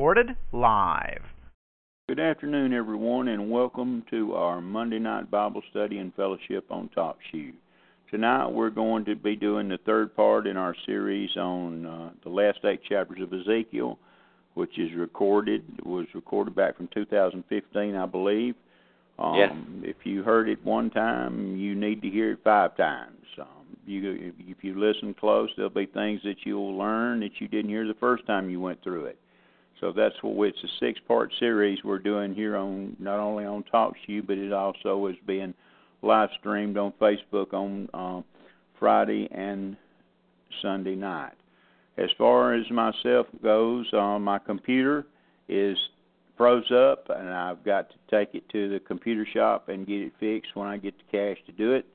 Recorded live. Good afternoon, everyone, and welcome to our Monday night Bible study and fellowship on Talk Shoe. Tonight we're going to be doing the third part in our series on uh, the last eight chapters of Ezekiel, which is recorded was recorded back from 2015, I believe. Um, Yes. If you heard it one time, you need to hear it five times. Um, you, if you listen close, there'll be things that you'll learn that you didn't hear the first time you went through it. So that's what it's a six-part series we're doing here on not only on TalkShoe, but it also is being live streamed on Facebook on uh, Friday and Sunday night. As far as myself goes, uh, my computer is froze up, and I've got to take it to the computer shop and get it fixed when I get the cash to do it.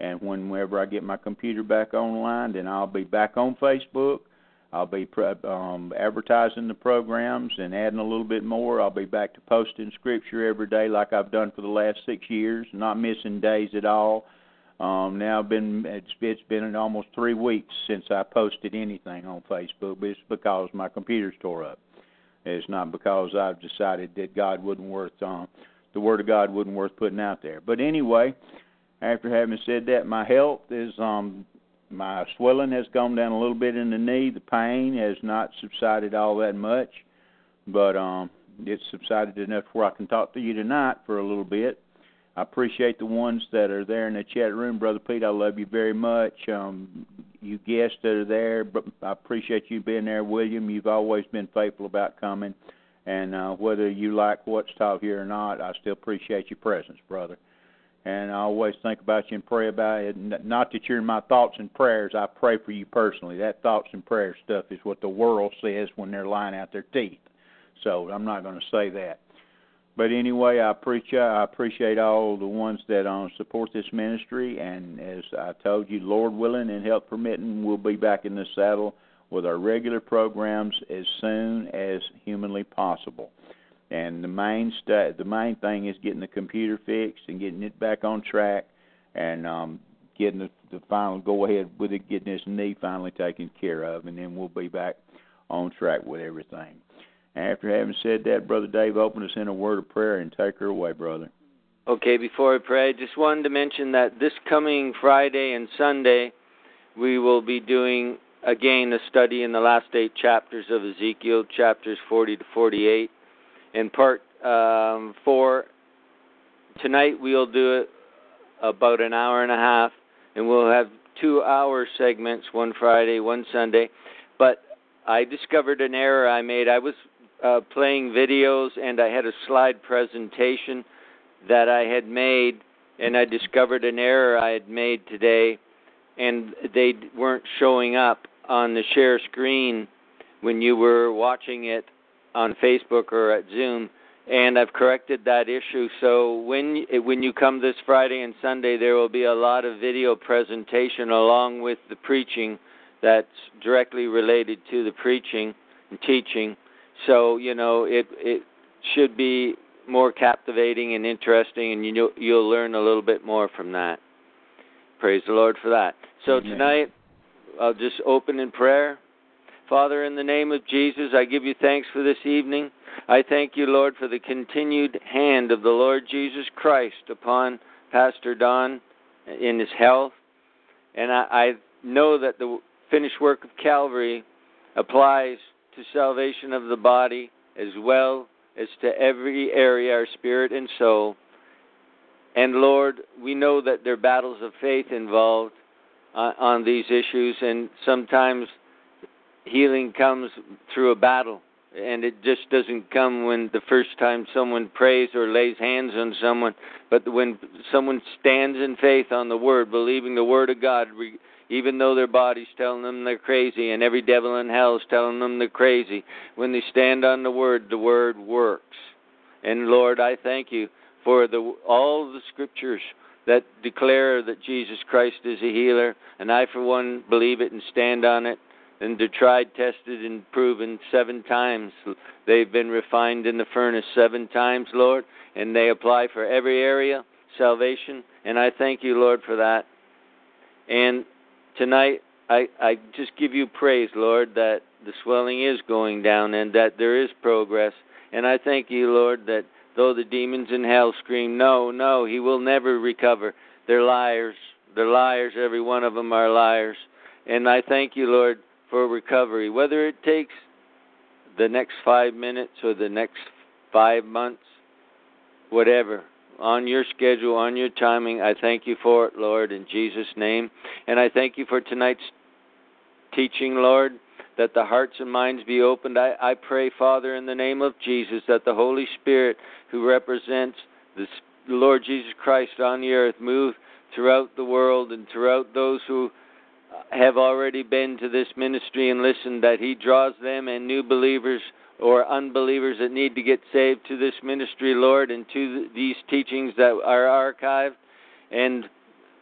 And whenever I get my computer back online, then I'll be back on Facebook. I'll be pre- um, advertising the programs and adding a little bit more. I'll be back to posting scripture every day like I've done for the last six years, not missing days at all. Um, now been it's, it's been almost three weeks since I posted anything on Facebook, but it's because my computer's tore up. It's not because I've decided that God wouldn't worth um, the Word of God wouldn't worth putting out there. But anyway, after having said that, my health is um, my swelling has gone down a little bit in the knee. The pain has not subsided all that much, but um, it's subsided enough where I can talk to you tonight for a little bit. I appreciate the ones that are there in the chat room, brother Pete. I love you very much. Um, you guests that are there, I appreciate you being there, William. You've always been faithful about coming, and uh, whether you like what's taught here or not, I still appreciate your presence, brother and I always think about you and pray about it. Not that you're in my thoughts and prayers. I pray for you personally. That thoughts and prayers stuff is what the world says when they're lying out their teeth. So I'm not going to say that. But anyway, I appreciate I appreciate all the ones that um, support this ministry, and as I told you, Lord willing and health permitting, we'll be back in the saddle with our regular programs as soon as humanly possible and the main the main thing is getting the computer fixed and getting it back on track and um getting the, the final go ahead with it getting this knee finally taken care of and then we'll be back on track with everything after having said that brother dave open us in a word of prayer and take her away brother Okay, before I pray, I just wanted to mention that this coming Friday and Sunday, we will be doing again a study in the last eight chapters of Ezekiel, chapters 40 to 48. In part um, four, tonight we'll do it about an hour and a half, and we'll have two hour segments, one Friday, one Sunday. But I discovered an error I made. I was uh, playing videos, and I had a slide presentation that I had made, and I discovered an error I had made today, and they weren't showing up on the share screen when you were watching it on Facebook or at Zoom. And I've corrected that issue. So when when you come this Friday and Sunday, there will be a lot of video presentation along with the preaching that's directly related to the preaching and teaching. So you know it it should be more captivating and interesting, and you you'll learn a little bit more from that. Praise the Lord for that. So Amen. tonight, I'll just open in prayer. Father, in the name of Jesus, I give you thanks for this evening. I thank you, Lord, for the continued hand of the Lord Jesus Christ upon Pastor Don in his health. And I, I know that the finished work of Calvary applies to salvation of the body as well as to every area, our spirit and soul. And Lord, we know that there are battles of faith involved uh, on these issues, and sometimes healing comes through a battle. And it just doesn't come when the first time someone prays or lays hands on someone, but when someone stands in faith on the Word, believing the Word of God, even though their body's telling them they're crazy and every devil in hell is telling them they're crazy. When they stand on the word, the word works. And Lord, I thank you for the all the scriptures that declare that Jesus Christ is a healer, and I for one believe it and stand on it. And they're tried, tested, and proven seven times. They've been refined in the furnace seven times, Lord, and they apply for every area salvation. And I thank you, Lord, for that. And tonight, I, I just give you praise, Lord, that the swelling is going down and that there is progress. And I thank you, Lord, that though the demons in hell scream, No, no, he will never recover. They're liars. They're liars. Every one of them are liars. And I thank you, Lord, for recovery. Whether it takes the next five minutes or the next five months, whatever, on your schedule, on your timing, I thank you for it, Lord, in Jesus' name. And I thank you for tonight's teaching, Lord that the hearts and minds be opened. I, I pray, Father, in the name of Jesus, that the Holy Spirit, who represents the Lord Jesus Christ on the earth, move throughout the world and throughout those who have already been to this ministry and listened, that He draws them and new believers or unbelievers that need to get saved to this ministry, Lord, and to these teachings that are archived. And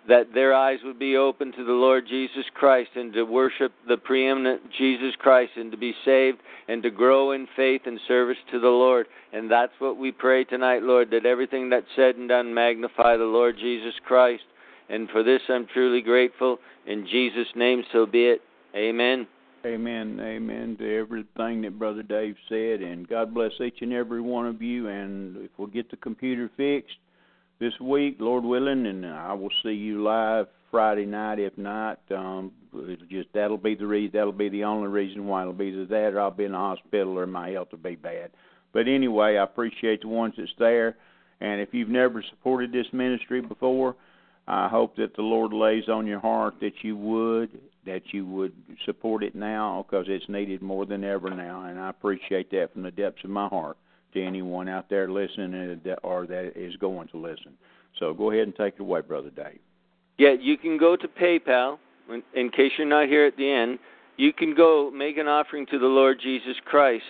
that their eyes would be open to the Lord Jesus Christ and to worship the preeminent Jesus Christ and to be saved and to grow in faith and service to the Lord. And that's what we pray tonight, Lord, that everything that's said and done magnify the Lord Jesus Christ. And for this I'm truly grateful. In Jesus' name, so be it. Amen. Amen. Amen to everything that Brother Dave said. And God bless each and every one of you. And if we'll get the computer fixed, this week, Lord willing, and I will see you live Friday night. If not, um, it'll just that'll be the reason. That'll be the only reason why it'll be either that, or I'll be in the hospital, or my health will be bad. But anyway, I appreciate the ones that's there. And if you've never supported this ministry before, I hope that the Lord lays on your heart that you would, that you would support it now because it's needed more than ever now. And I appreciate that from the depths of my heart to anyone out there listening or that is going to listen. So go ahead and take it away, Brother Dave. Yeah, you can go to PayPal. In case you're not here at the end, you can go make an offering to the Lord Jesus Christ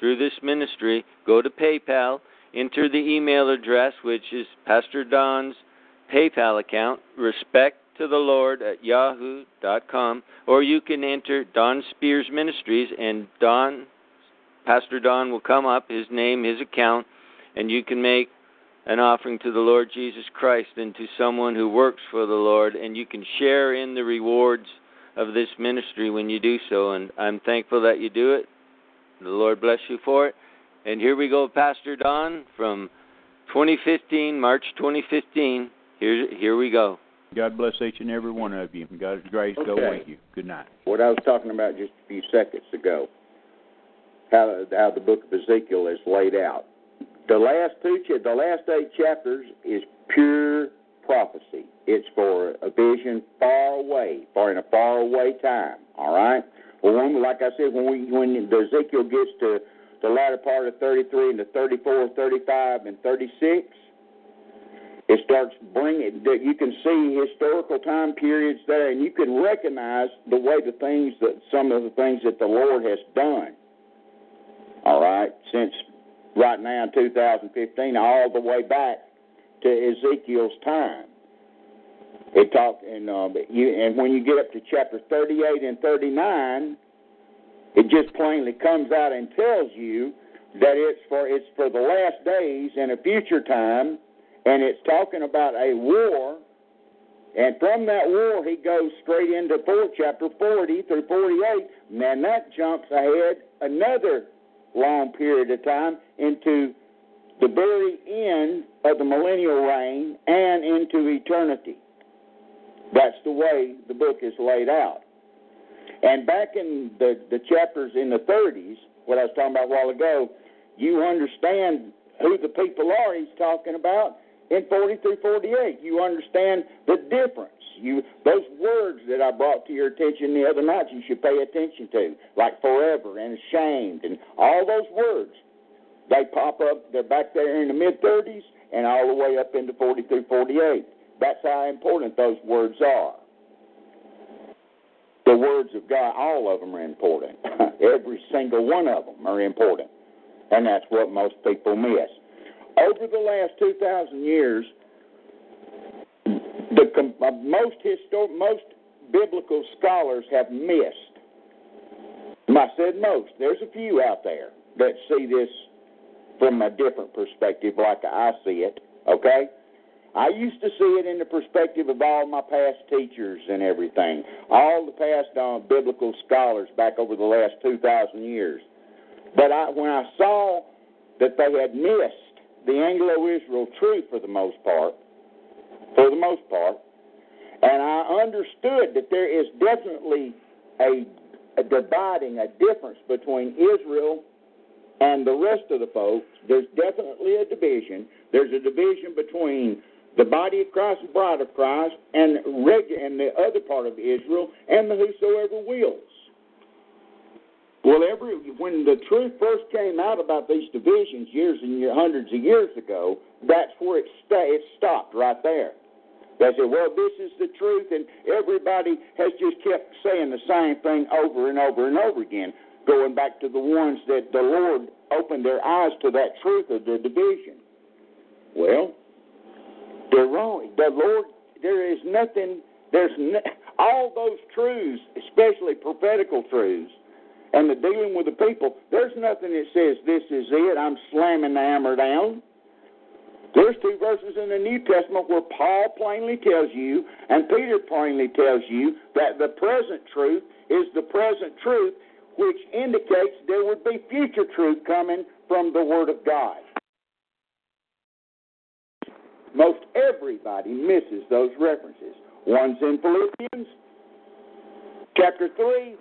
through this ministry. Go to PayPal, enter the email address, which is Pastor Don's PayPal account, respect to the Lord at yahoo.com, or you can enter Don Spears Ministries, and Don Pastor Don will come up, his name, his account, and you can make an offering to the Lord Jesus Christ and to someone who works for the Lord, and you can share in the rewards of this ministry when you do so. And I'm thankful that you do it. The Lord bless you for it. And here we go, Pastor Don, from 2015, March 2015. Here, here we go. God bless each and every one of you. God's grace okay. go with you. Good night. What I was talking about just a few seconds ago how how the book of Ezekiel is laid out. The last two, the last eight chapters is pure prophecy. It's for a vision far away, far in a far away time. All right. Well, when, like I said, when we when the Ezekiel gets to the latter part of 33 and the 34, 35, and 36, it starts bringing that you can see historical time periods there, and you can recognize the way the things that some of the things that the Lord has done all right, since right now in 2015, all the way back to Ezekiel's time. It talked, and uh, you, and when you get up to chapter 38 and 39, it just plainly comes out and tells you that it's for it's for the last days and a future time, and it's talking about a war. And from that war, he goes straight into four, chapter 40 through 48. Man, that jumps ahead another long period of time into the very end of the millennial reign and into eternity. That's the way the book is laid out. And back in the, the chapters in the 30s, what I was talking about a while ago, you understand who the people are he's talking about in 40 through 48. You understand the difference. You those words that I brought to your attention the other night, you should pay attention to, like forever and ashamed, and all those words. They pop up. They're back there in the mid 30s and all the way up into 40 through 48. That's how important those words are. The words of God, all of them are important. Every single one of them are important. And that's what most people miss. Over the last 2,000 years, the uh, most histor- most biblical scholars have missed. I said most. There's a few out there that see this from a different perspective, like I see it. Okay, I used to see it in the perspective of all my past teachers and everything, all the past uh, biblical scholars back over the last two thousand years. But I, when I saw that they had missed the Anglo-Israel truth for the most part, for the most part, and I understood that there is definitely a, a dividing, a difference between Israel and the rest of the folks. There's definitely a division. There's a division between the body of Christ, the bride of Christ, and reg- and the other part of Israel, and the whosoever wills. Well, every when the truth first came out about these divisions years and year, hundreds of years ago, that's where it sta- it stopped right there. They said, well, this is the truth, and everybody has just kept saying the same thing over and over and over again, going back to the ones that the Lord opened their eyes to that truth of the division. Well, they're wrong. The Lord, there is nothing, there's no, all those truths, especially prophetical truths, and the dealing with the people, there's nothing that says, this is it, I'm slamming the hammer down. There's two verses in the New Testament where Paul plainly tells you and Peter plainly tells you that the present truth is the present truth, which indicates there would be future truth coming from the Word of God. Most everybody misses those references. One's in Philippians chapter 3,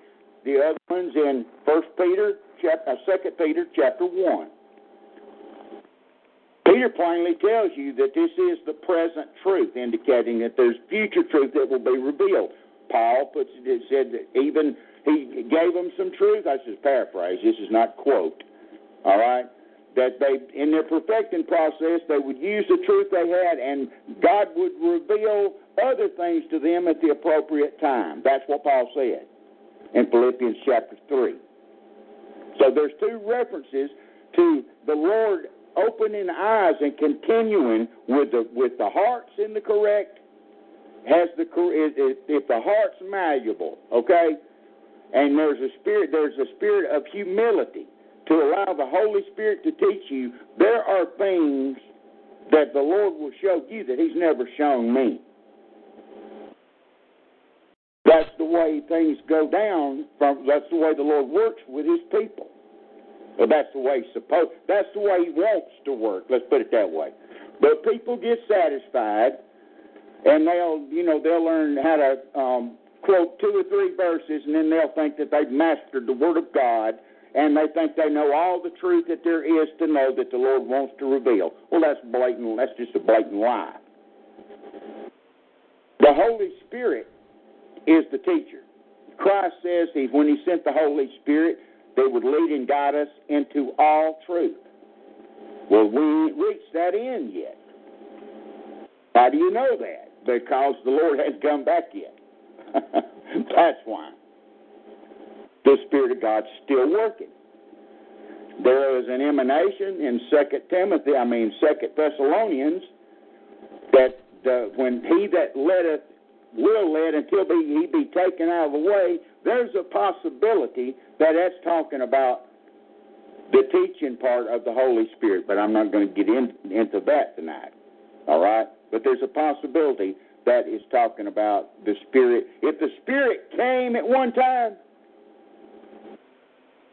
the other one's in First Peter, chapter, uh, Second Peter chapter 1. Peter plainly tells you that this is the present truth, indicating that there's future truth that will be revealed. Paul puts it, said that even he gave them some truth. I just paraphrase. This is not quote. All right, that they in their perfecting process they would use the truth they had, and God would reveal other things to them at the appropriate time. That's what Paul said in Philippians chapter three. So there's two references to the Lord opening eyes and continuing with the with the hearts in the correct has the if, if the heart's malleable, okay, and there's a spirit there's a spirit of humility to allow the Holy Spirit to teach you. There are things that the Lord will show you that He's never shown me. That's the way things go down. From that's the way the Lord works with His people. Well, that's the way supposed. That's the way he wants to work. Let's put it that way. But people get satisfied, and they'll, you know, they'll learn how to um, quote two or three verses, and then they'll think that they've mastered the Word of God, and they think they know all the truth that there is to know that the Lord wants to reveal. Well, that's blatant. That's just a blatant lie. The Holy Spirit is the teacher. Christ says he, when He sent the Holy Spirit, they would lead and guide us into all truth. Well, we ain't reached that end yet. How do you know that? Because the Lord hasn't come back yet. That's why. The Spirit of God's still working. There is an emanation in Second Timothy, I mean Second Thessalonians, that the, when he that letteth will let until he be taken out of the way, there's a possibility that that's talking about the teaching part of the Holy Spirit, but I'm not going to get in, into that tonight. All right? But there's a possibility that is talking about the Spirit. If the Spirit came at one time,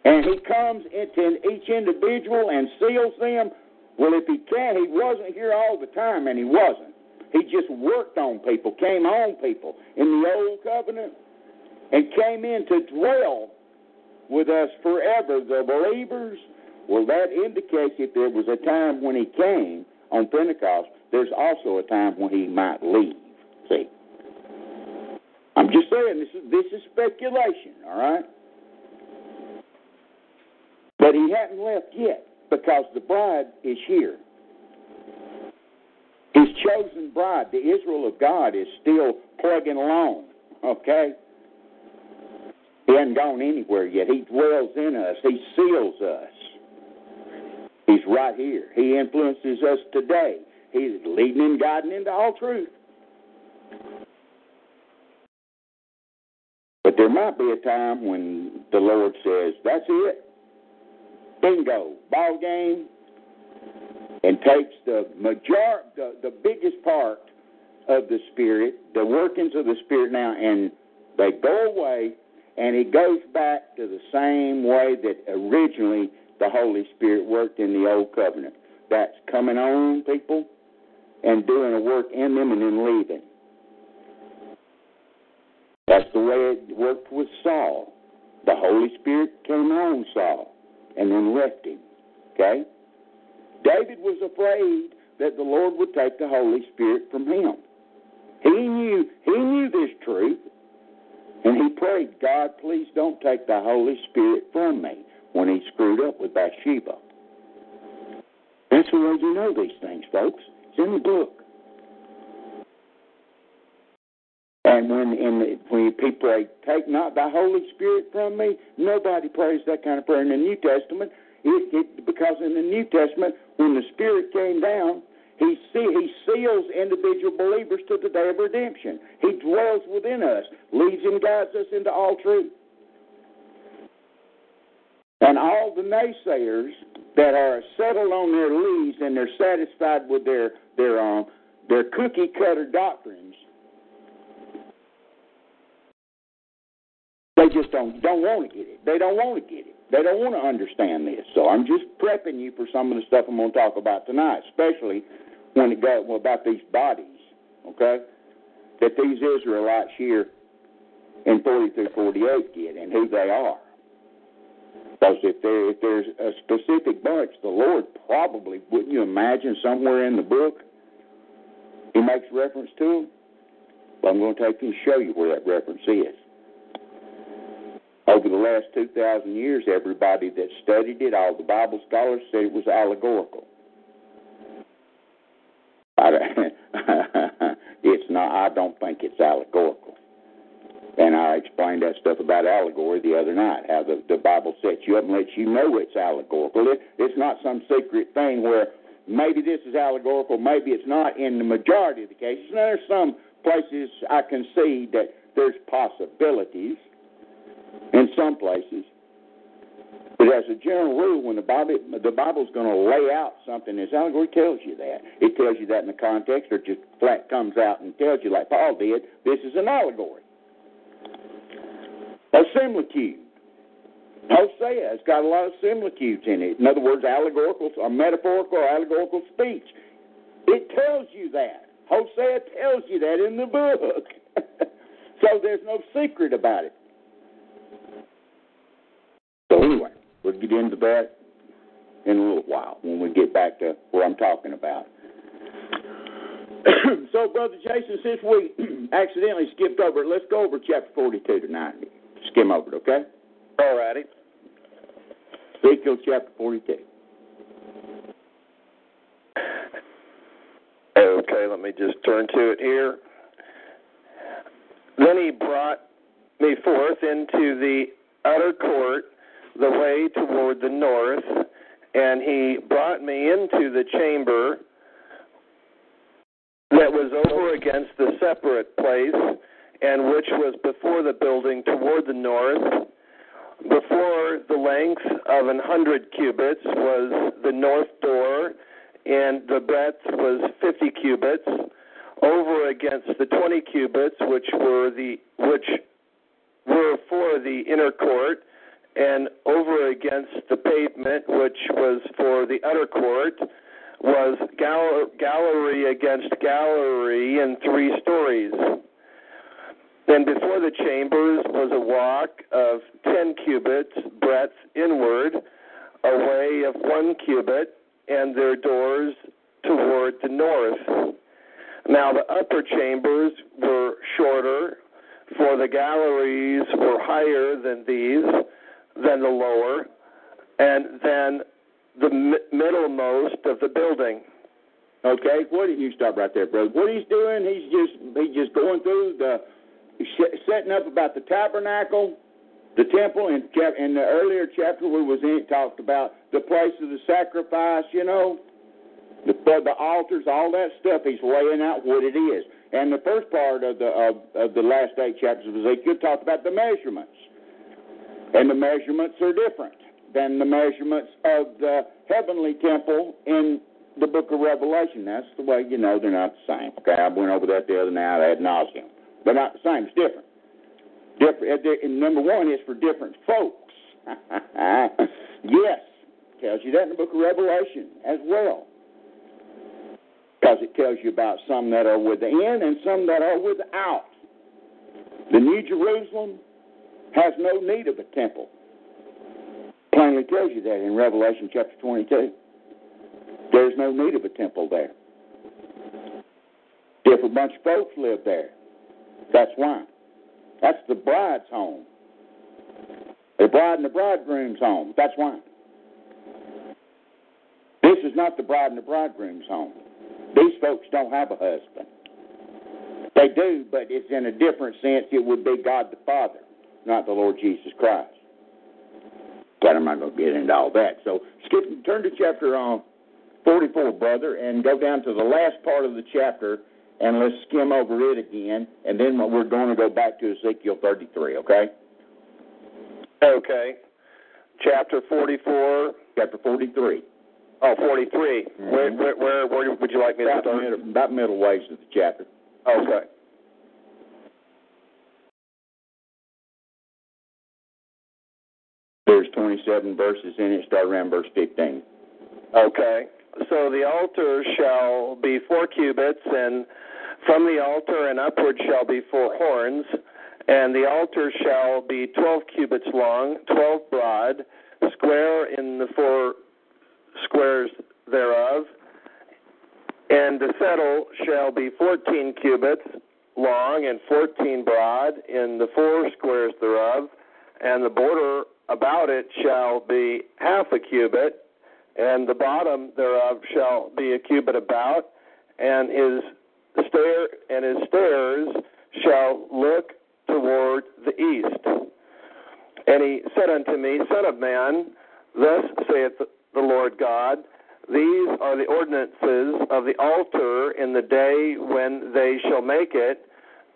and he comes into each individual and seals them, well, if he can't, he wasn't here all the time, and he wasn't. He just worked on people, came on people in the old covenant, and came in to dwell with us forever, the believers. Well, that indicates if there was a time when he came on Pentecost, there's also a time when he might leave. See? I'm just saying this is this is speculation, all right? But he hadn't left yet because the bride is here. His chosen bride, the Israel of God, is still plugging along. Okay? He hasn't gone anywhere yet. He dwells in us. He seals us. He's right here. He influences us today. He's leading and guiding into all truth. But there might be a time when the Lord says, That's it. Bingo. Ball game. And takes the major the, the biggest part of the Spirit, the workings of the Spirit now, and they go away and it goes back to the same way that originally the Holy Spirit worked in the Old Covenant. That's coming on people and doing a work in them and then leaving. That's the way it worked with Saul. The Holy Spirit came on Saul and then left him. Okay? David was afraid that the Lord would take the Holy Spirit from him. He knew he knew this truth. And he prayed, God, please don't take the Holy Spirit from me when he screwed up with Bathsheba. That's the way you know these things, folks. It's in the book. And when in the, when people pray, take not the Holy Spirit from me, nobody prays that kind of prayer in the New Testament. It, it, because in the New Testament, when the Spirit came down, he, see, he seals individual believers to the day of redemption. He dwells within us, leads and guides us into all truth. And all the naysayers that are settled on their leaves and they're satisfied with their their um, their cookie cutter doctrines, they just don't don't want to get it. They don't want to get it. They don't want to understand this. So I'm just prepping you for some of the stuff I'm going to talk about tonight, especially when it got well, about these bodies, okay, that these Israelites here in 40 through 48 get and who they are. Because if there if there's a specific bunch, the Lord probably wouldn't you imagine somewhere in the book He makes reference to them. But I'm going to take you and show you where that reference is. Over the last 2,000 years, everybody that studied it, all the Bible scholars said it was allegorical. It's not. I don't think it's allegorical. And I explained that stuff about allegory the other night. How the, the Bible sets you up and lets you know it's allegorical. It, it's not some secret thing where maybe this is allegorical, maybe it's not. In the majority of the cases, and there's some places I can see that there's possibilities. In some places, but as a general rule, when the Bible the Bible's going to lay out something, this allegory tells you that. It tells you that in the context, or just flat comes out and tells you, like Paul did, this is an allegory. A similitude. Hosea has got a lot of similitudes in it. In other words, allegorical or metaphorical or allegorical speech. It tells you that. Hosea tells you that in the book. so there's no secret about it. So anyway, we'll get into that in a little while when we get back to what I'm talking about. so, Brother Jason, since we accidentally skipped over it, let's go over chapter 42 tonight. Skim over it, okay? All righty. Ezekiel chapter 42. Okay, let me just turn to it here. Then he brought me forth into the outer court, the way toward the north, and he brought me into the chamber that was over against the separate place, and which was before the building toward the north. Before the length of an hundred cubits was the north door, and the breadth was fifty cubits. Over against the twenty cubits, which were the which were for the inner court, and over against the pavement, which was for the outer court, was gal- gallery against gallery in three stories. Then before the chambers was a walk of ten cubits breadth inward, a way of one cubit, and their doors toward the north. Now the upper chambers were shorter, for the galleries were higher than these, than the lower, and then the middlemost of the building. Okay, what did you stop right there, brother? What he's doing, he's just he's just going through the setting up about the tabernacle The temple in, in the earlier chapter we was in, it talked about the place of the sacrifice, you know, the, the altars, all that stuff. He's laying out what it is. And the first part of the of, of the last eight chapters of Ezekiel talked about the measurements, and the measurements are different than the measurements of the heavenly temple in the book of Revelation. That's the way you know they're not the same. Okay, I went over that the other night I ad nauseum. They're not the same. It's different. Different. Uh, and number one is for different folks. yes, tells you that in the book of Revelation as well because it tells you about some that are within and some that are without. The New Jerusalem has no need of a temple. Plainly tells you that in Revelation chapter 22. There's no need of a temple there. Different bunch of folks live there. That's why. That's the bride's home. The bride and the bridegroom's home. That's why. This is not the bride and the bridegroom's home. These folks don't have a husband. They do, but it's in a different sense. It would be God the Father, not the Lord Jesus Christ. But I'm not going to get into all that. So skip, turn to chapter um, 44, brother, and go down to the last part of the chapter, and let's skim over it again, and then we're going to go back to Ezekiel 33, okay? Okay. Chapter 44. Chapter 43. Oh, 43. Mm-hmm. Where, where, where, where would you like me about to start? Middle, about middle ways of the chapter. Okay. There's 27 verses in it, start around verse 15. Okay. So the altar shall be four cubits, and from the altar and upward shall be four horns, and the altar shall be 12 cubits long, 12 broad, square in the four squares thereof, and the settle shall be fourteen cubits long and fourteen broad in the four squares thereof, and the border about it shall be half a cubit, and the bottom thereof shall be a cubit about, and his stair and his stairs shall look toward the east. And he said unto me, Son of man, thus saith the Lord God. These are the ordinances of the altar in the day when they shall make it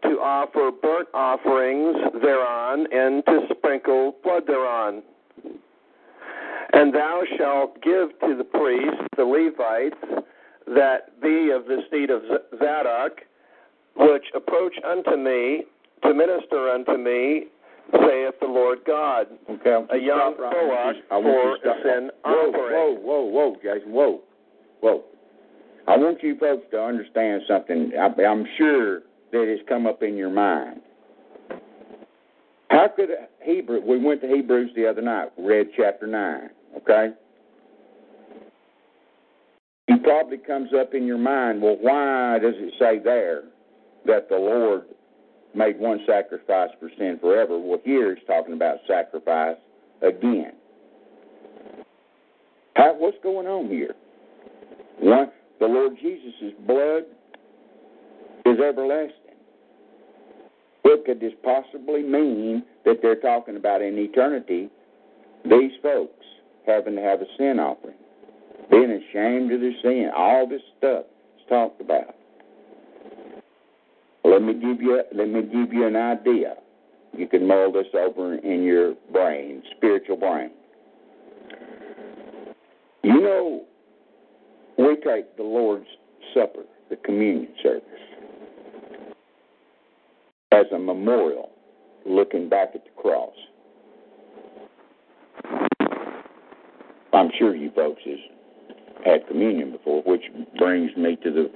to offer burnt offerings thereon and to sprinkle blood thereon. And thou shalt give to the priests, the Levites, that be of the seed of Zadok, which approach unto me to minister unto me saith the Lord God. Okay, a young bullock for a sin whoa, offering. Whoa, whoa, whoa, Jason, whoa, whoa. I want you folks to understand something. I, I'm sure that has come up in your mind. How could Hebrew? We went to Hebrews the other night, read chapter nine. Okay. It probably comes up in your mind. Well, why does it say there that the Lord made one sacrifice for sin forever. Well, here he's talking about sacrifice again. How, what's going on here? One, the Lord Jesus' blood is everlasting. What could this possibly mean that they're talking about in eternity? These folks having to have a sin offering, being ashamed of their sin, all this stuff is talked about. Let me give you let me give you an idea. You can mull this over in your brain, spiritual brain. You know, we take the Lord's Supper, the communion service, as a memorial looking back at the cross. I'm sure you folks has had communion before, which brings me to the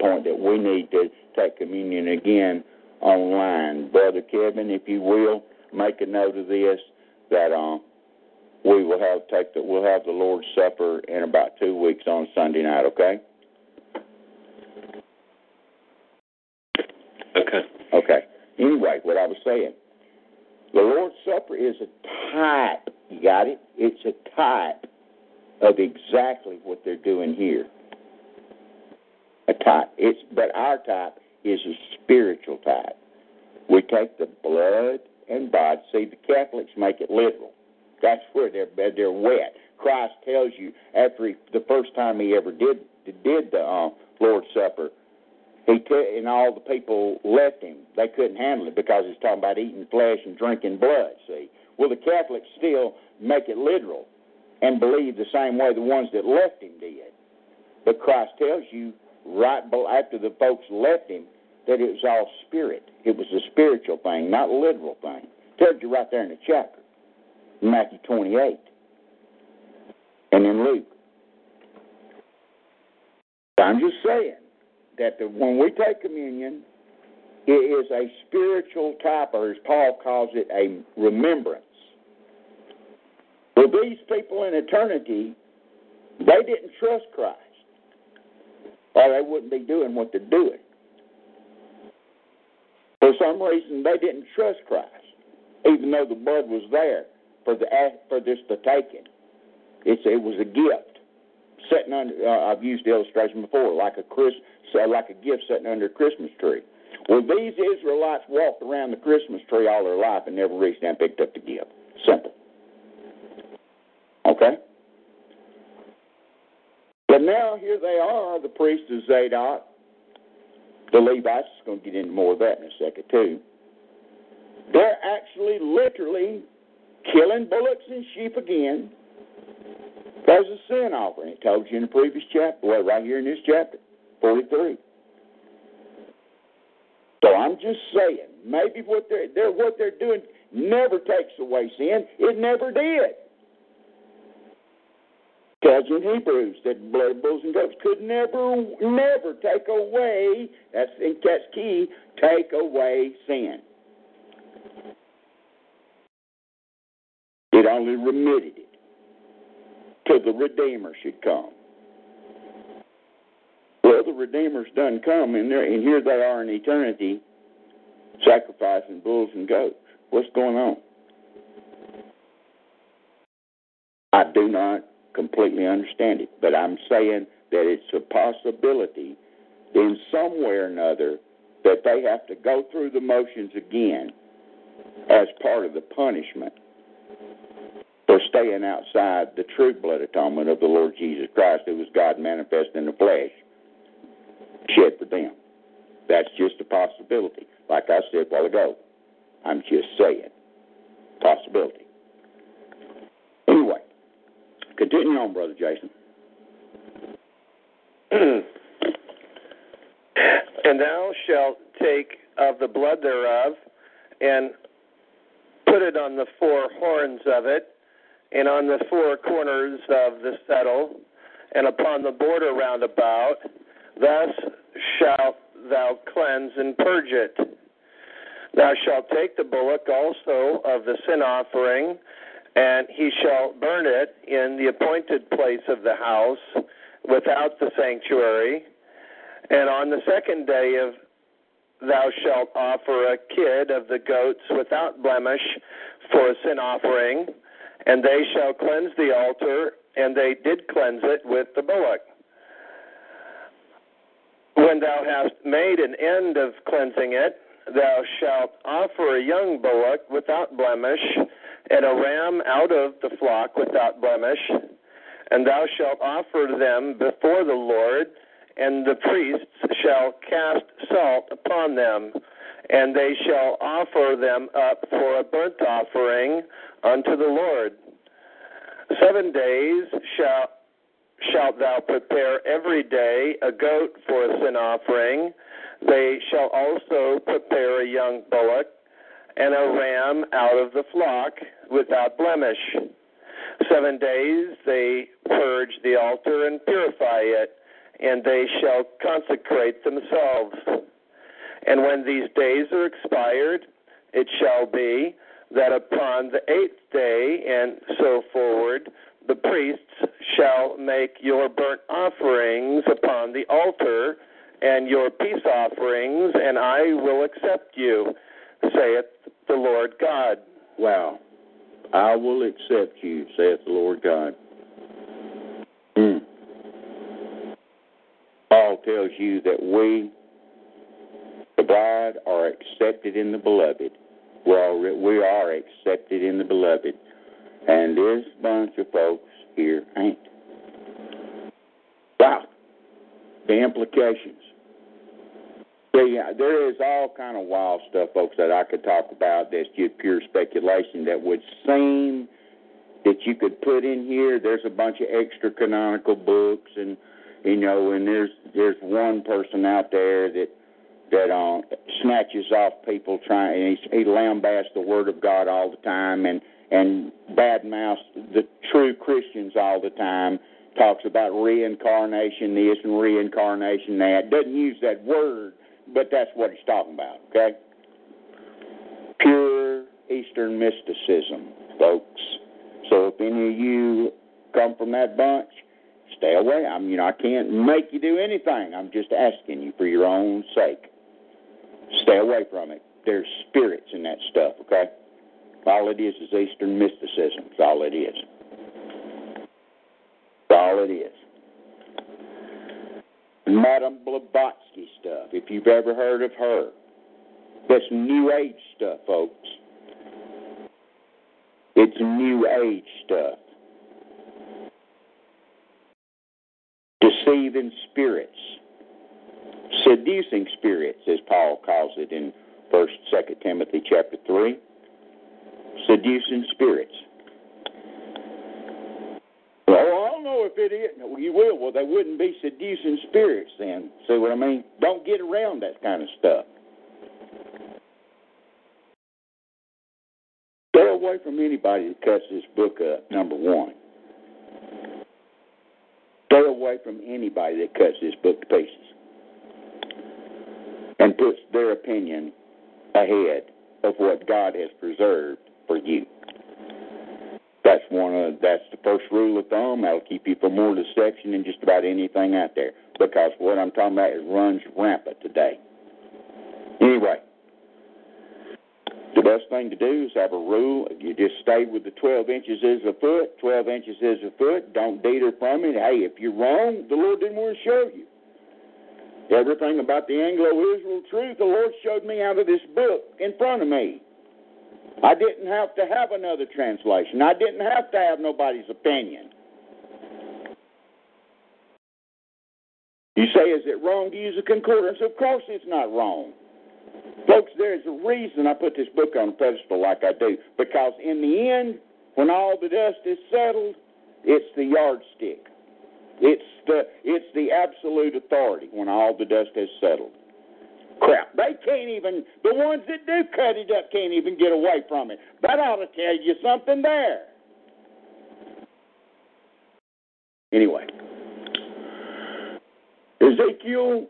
point that we need to take communion again online. Brother Kevin, if you will, make a note of this that um, we will have take the we'll have the Lord's Supper in about two weeks on Sunday night. Okay. Okay. Okay. Anyway, what I was saying, the Lord's Supper is a type. You got it? It's a type of exactly what they're doing here. A type. It's but our type is a spiritual type. We take the blood and body. See, the Catholics make it literal. That's where they're they're wet. Christ tells you after he, the first time he ever did did the uh, Lord's Supper, he and all the people left him. They couldn't handle it because he's talking about eating flesh and drinking blood. See, well, the Catholics still make it literal and believe the same way the ones that left him did. But Christ tells you right after the folks left him that it was all spirit. It was a spiritual thing, not a literal thing. Tells you right there in the chapter, Matthew 28, and in Luke. I'm just saying that the, when we take communion, it is a spiritual type, or as Paul calls it, a remembrance. Well, these people in eternity, they didn't trust Christ, or they wouldn't be doing what they're doing. For some reason, they didn't trust Christ, even though the blood was there for the for this to take it. It's it was a gift sitting under. Uh, I've used the illustration before, like a Chris, like a gift sitting under a Christmas tree. Well, these Israelites walked around the Christmas tree all their life and never reached down and picked up the gift. Simple. Okay? But now here they are, the priests of Zadok, the Levites. Is going to get into more of that in a second too. They're actually literally killing bullocks and sheep again. There's a sin offering. It told you in the previous chapter, well, right here in this chapter, 43. So I'm just saying, maybe what they're, they're what they're doing never takes away sin. It never did. Tells in Hebrews that blood, of bulls, and goats could never, never take away. That's that's key. Take away sin. It only remitted it till the Redeemer should come. Well, the Redeemer's done come, and, and here they are in eternity, sacrificing bulls and goats. What's going on? I do not completely understand it, but I'm saying that it's a possibility in some way or another that they have to go through the motions again as part of the punishment for staying outside the true blood atonement of the Lord Jesus Christ, who was God manifest in the flesh, shed for them. That's just a possibility. Like I said a while ago, I'm just saying. Possibility. Anyway, continue on, Brother Jason. and thou shalt take of the blood thereof and put it on the four horns of it and on the four corners of the settle, and upon the border round about. Thus shalt thou cleanse and purge it. Thou shalt take the bullock also of the sin offering, and he shall burn it in the appointed place of the house without the sanctuary. And on the second day of thou shalt offer a kid of the goats without blemish for a sin offering and they shall cleanse the altar, and they did cleanse it with the bullock. When thou hast made an end of cleansing it, thou shalt offer a young bullock without blemish, and a ram out of the flock without blemish, and thou shalt offer them before the Lord, and the priests shall cast salt upon them, and they shall offer them up for a burnt offering unto the Lord. Seven days shall shalt thou prepare every day a goat for a sin offering. They shall also prepare a young bullock and a ram out of the flock without blemish. Seven days they purge the altar and purify it, and they shall consecrate themselves. And when these days are expired, it shall be that upon the eighth day and so forward, the priests shall make your burnt offerings upon the altar and your peace offerings, and I will accept you, saith the Lord God. Wow. I will accept you, saith the Lord God. Mm. Paul tells you that we, the bride, are accepted in the beloved Well, we are accepted in the beloved, and this bunch of folks here ain't. Wow, the implications. See, there is all kind of wild stuff, folks, that I could talk about. That's just pure speculation. That would seem that you could put in here. There's a bunch of extra canonical books, and you know, and there's there's one person out there that that um, snatches off people trying. And he, he lambasts the Word of God all the time, and and badmouths the true Christians all the time. Talks about reincarnation this and reincarnation that. Doesn't use that word, but that's what he's talking about. Okay. Pure Eastern mysticism, folks. So if any of you come from that bunch, stay away. I'm, you know, I can't make you do anything. I'm just asking you for your own sake. Stay away from it. There's spirits in that stuff, okay? All it is is Eastern mysticism. That's all it is. That's all it is. Madame Blavatsky stuff, if you've ever heard of her. That's New Age stuff, folks. It's New Age stuff. Deceiving spirits seducing spirits, as Paul calls it in First, Second Timothy chapter three. Seducing spirits. Well, I don't know if it is. No, you will. Well, they wouldn't be seducing spirits then. See what I mean? Don't get around that kind of stuff. Stay away from anybody that cuts this book up. Number one. Stay away from anybody that cuts this book to pieces and puts their opinion ahead of what God has preserved for you. That's one of that's the first rule of thumb. That'll keep you from more deception than just about anything out there. Because what I'm talking about is runs rampant today. Anyway, the best thing to do is have a rule. You just stay with the 12 inches is a foot. 12 inches is a foot. Don't deter from it. Hey, if you're wrong, the Lord didn't want to show you. Everything about the Anglo Israel truth, the Lord showed me out of this book in front of me. I didn't have to have another translation. I didn't have to have nobody's opinion. You say, is it wrong to use a concordance? Of course it's not wrong. Folks, there's a reason I put this book on a pedestal like I do. Because in the end, when all the dust is settled, it's the yardstick. It's the it's the absolute authority when all the dust has settled. Crap, they can't even the ones that do cut it up can't even get away from it. That ought to tell you something there. Anyway, Ezekiel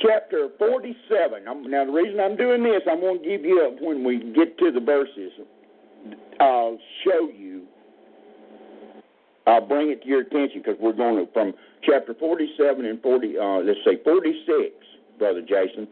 chapter 47. I'm, now, the reason I'm doing this, I'm going to give you, up when we get to the verses, I'll show you I'll bring it to your attention because we're going to, from chapter 47 and 40, uh, let's say 46, Brother Jason.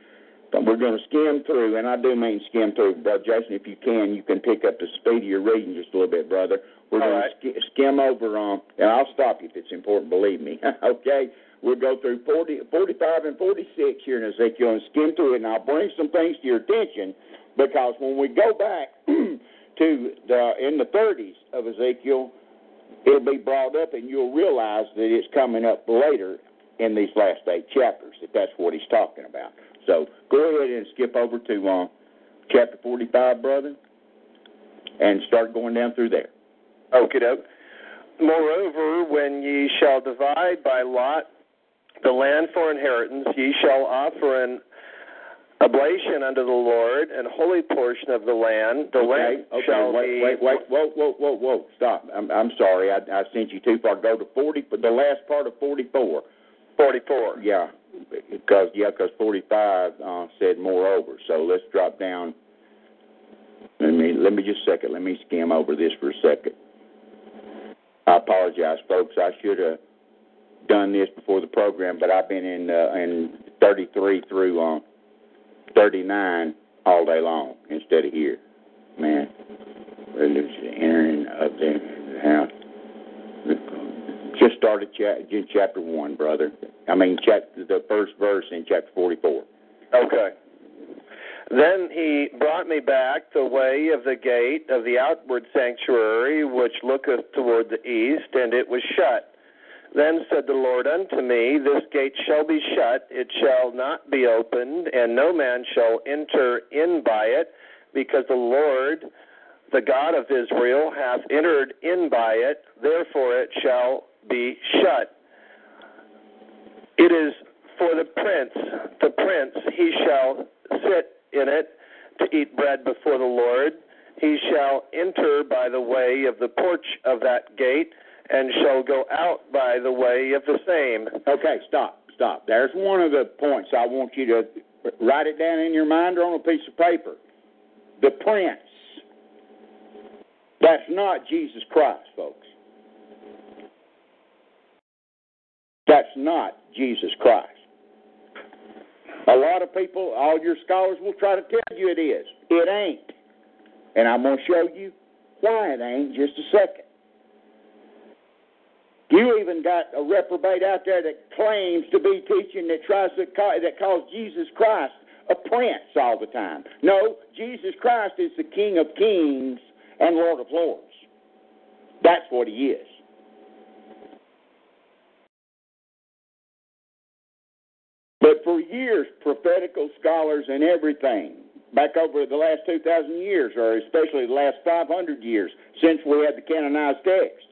We're going to skim through, and I do mean skim through, Brother Jason. If you can, you can pick up the speed of your reading just a little bit, brother. We're All going right. to sk- skim over, um, and I'll stop you if it's important, believe me. okay? We'll go through 40, 45 and 46 here in Ezekiel and skim through it, and I'll bring some things to your attention because when we go back to the in the 30s of Ezekiel, it'll be brought up, and you'll realize that it's coming up later in these last eight chapters. That that's what he's talking about. So go ahead and skip over to uh, chapter 45, brother, and start going down through there. Okie doke. Moreover, when ye shall divide by lot the land for inheritance, ye shall offer an oblation unto the Lord, and holy portion of the land. The okay, land okay, shall wait, be. wait, wait, whoa, whoa, whoa, whoa, stop. I'm, I'm sorry, I, I sent you too far. Go to 40, the last part of 44. 44. Yeah, because yeah, because 45 uh, said moreover. So let's drop down. Let me let me just a second. Let me skim over this for a second. I apologize, folks. I should have done this before the program, but I've been in uh, in 33 through uh, 39 all day long instead of here. Man, entering of the house. Just started cha- chapter one, brother. I mean, chapter the first verse in chapter 44. Okay. Then he brought me back the way of the gate of the outward sanctuary, which looketh toward the east, and it was shut. Then said the Lord unto me, This gate shall be shut, it shall not be opened, and no man shall enter in by it, because the Lord, the God of Israel, hath entered in by it, therefore it shall be shut. It is for the prince, the prince, he shall sit in it to eat bread before the Lord. He shall enter by the way of the porch of that gate, and shall go out by the way of the same. Okay, stop, stop. There's one of the points I want you to write it down in your mind or on a piece of paper. The prince. That's not Jesus Christ, folks. That's not Jesus Christ. A lot of people, all your scholars will try to tell you it is. It ain't. And I'm going to show you why it ain't just a second. You even got a reprobate out there that claims to be teaching that tries to call, that calls Jesus Christ a prince all the time. No, Jesus Christ is the King of Kings and Lord of Lords. That's what he is. But for years, prophetical scholars and everything, back over the last 2,000 years, or especially the last 500 years, since we had the canonized text,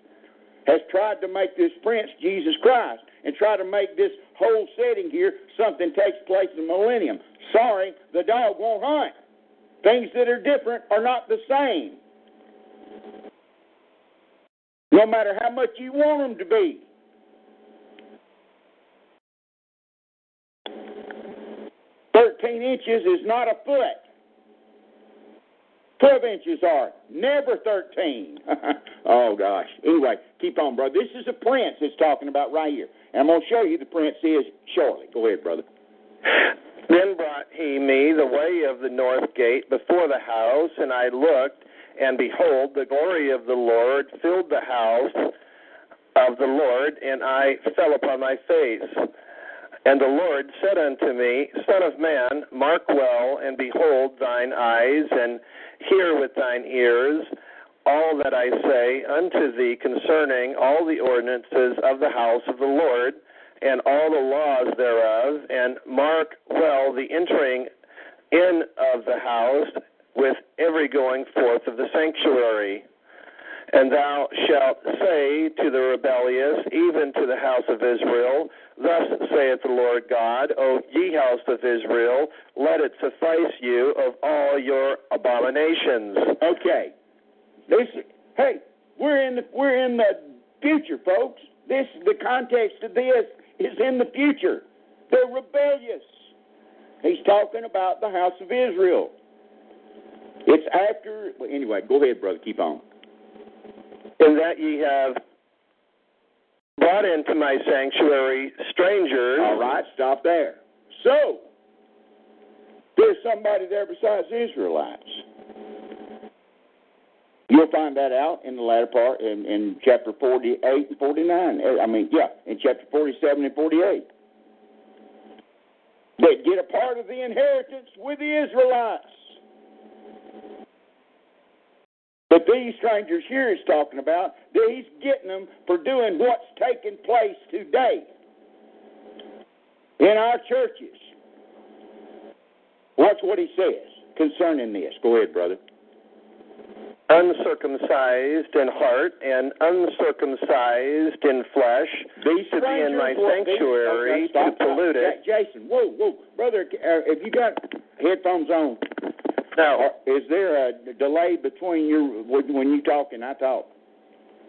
has tried to make this prince Jesus Christ and try to make this whole setting here something takes place in the millennium. Sorry, the dog won't hunt. Things that are different are not the same. No matter how much you want them to be. Thirteen inches is not a foot. 12 inches are never 13. oh, gosh. Anyway, keep on, brother. This is a prince that's talking about right here. And I'm to show you the prince is shortly. Go ahead, brother. Then brought he me the way of the north gate before the house, and I looked, and behold, the glory of the Lord filled the house of the Lord, and I fell upon my face. And the Lord said unto me, Son of man, mark well, and behold thine eyes, and hear with thine ears all that I say unto thee concerning all the ordinances of the house of the Lord, and all the laws thereof, and mark well the entering in of the house with every going forth of the sanctuary. And thou shalt say to the rebellious, even to the house of Israel, Thus saith the Lord God, O ye house of Israel, let it suffice you of all your abominations. Okay. This, hey, we're in the we're in the future, folks. This the context of this is in the future. They're rebellious. He's talking about the house of Israel. It's after. Well, anyway, go ahead, brother. Keep on. In that ye have brought into my sanctuary strangers. All right, stop there. So, there's somebody there besides the Israelites. You'll find that out in the latter part, in, in chapter 48 and 49. Eh, I mean, yeah, in chapter 47 and 48. That get a part of the inheritance with the Israelites. But these strangers here he's talking about, that he's getting them for doing what's taking place today in our churches. Watch what he says concerning this. Go ahead, brother. Uncircumcised in heart and uncircumcised in flesh, these to be in my sanctuary these, okay, stop, to pollute it. Jason, whoa, whoa, brother, uh, if you got headphones on, No, is there a delay between you when you talk and I talk?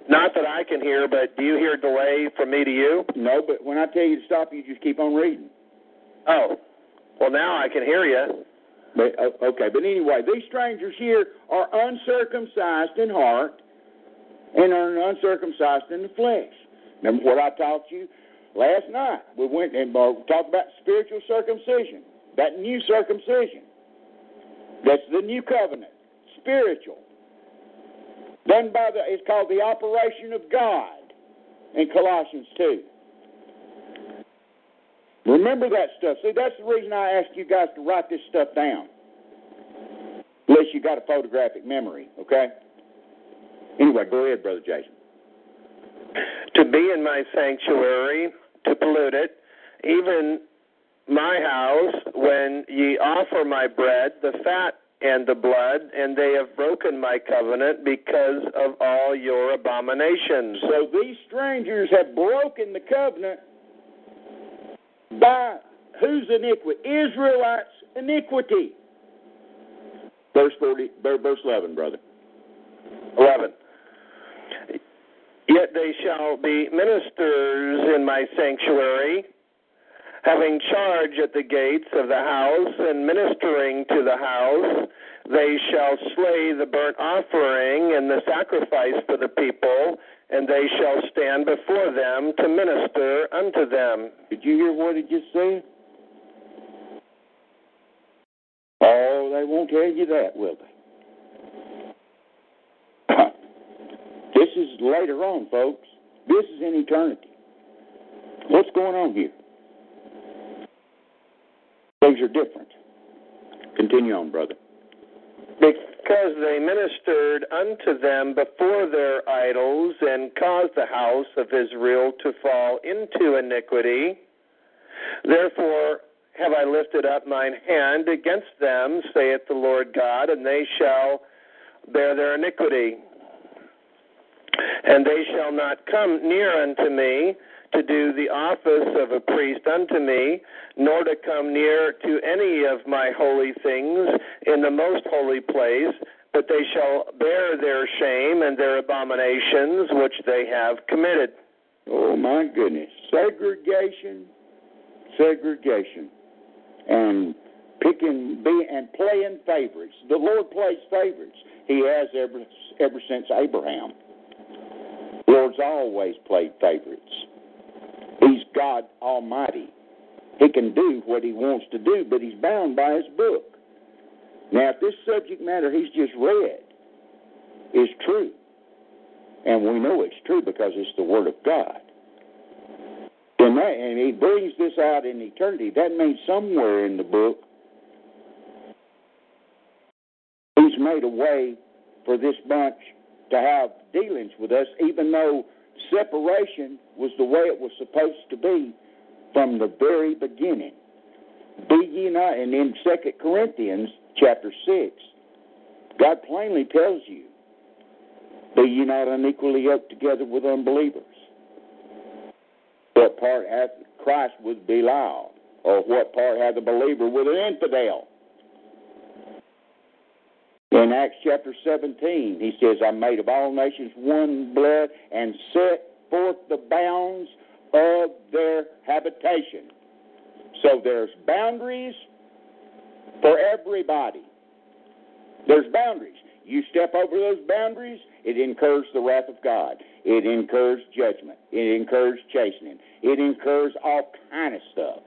not that I can hear, but do you hear delay from me to you? No, but when I tell you to stop, you just keep on reading. Oh, well now I can hear you. But uh, okay, but anyway, these strangers here are uncircumcised in heart and are uncircumcised in the flesh. Remember what I taught you last night? We went and uh, talked about spiritual circumcision, that new circumcision. That's the new covenant, spiritual. Done by the, it's called the operation of God in Colossians 2. Remember that stuff. See, that's the reason I asked you guys to write this stuff down. unless you got a photographic memory, okay? Anyway, go ahead, Brother Jason. To be in my sanctuary, to pollute it, even my house, when ye offer my bread, the fat and the blood, and they have broken my covenant because of all your abominations. So these strangers have broken the covenant by whose iniquity? Israelites' iniquity. Verse forty, verse eleven, brother. Eleven. Yet they shall be ministers in my sanctuary, having charge at the gates of the house and ministering to the house. They shall slay the burnt offering and the sacrifice for the people, and they shall stand before them to minister unto them. Did you hear what it just said? Oh, they won't tell you that, will they? this is later on, folks. This is in eternity. What's going on here? Things are different. Continue on, brother. Because they ministered unto them before their idols and caused the house of Israel to fall into iniquity. Therefore have I lifted up mine hand against them, saith the Lord God, and they shall bear their iniquity. And they shall not come near unto me to do the office of a priest unto me, nor to come near to any of my holy things in the most holy place, but they shall bear their shame and their abominations which they have committed. Oh my goodness. Segregation, segregation, and picking be and playing favorites. The Lord plays favorites. He has ever ever since Abraham. The Lord's always played favorites. He's God Almighty. He can do what he wants to do, but he's bound by his book. Now, if this subject matter he's just read is true, and we know it's true because it's the Word of God, then that, and he brings this out in eternity, that means somewhere in the book he's made a way for this bunch to have dealings with us, even though separation was the way it was supposed to be from the very beginning. Be ye not, and in Second Corinthians chapter six, God plainly tells you, "Be ye not unequally yoked together with unbelievers." What part hath Christ with Belial, or what part hath the believer with an infidel? In Acts chapter 17, he says, I made of all nations one blood and set forth the bounds of their habitation. So there's boundaries for everybody. There's boundaries. You step over those boundaries, it incurs the wrath of God. It incurs judgment. It incurs chastening. It incurs all kind of stuff.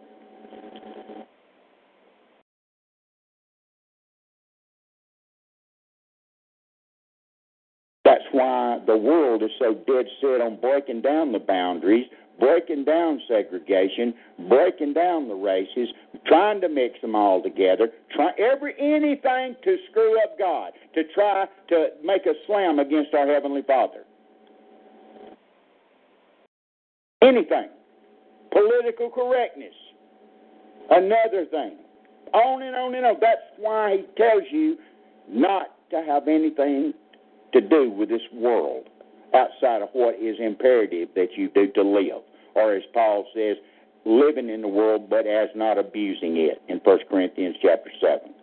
That's why the world is so dead set on breaking down the boundaries, breaking down segregation, breaking down the races, trying to mix them all together, try every anything to screw up God, to try to make a slam against our heavenly Father. Anything. Political correctness. Another thing. On and on and on. That's why he tells you not to have anything to do with this world outside of what is imperative that you do to live. Or as Paul says, living in the world but as not abusing it in 1 Corinthians chapter 7.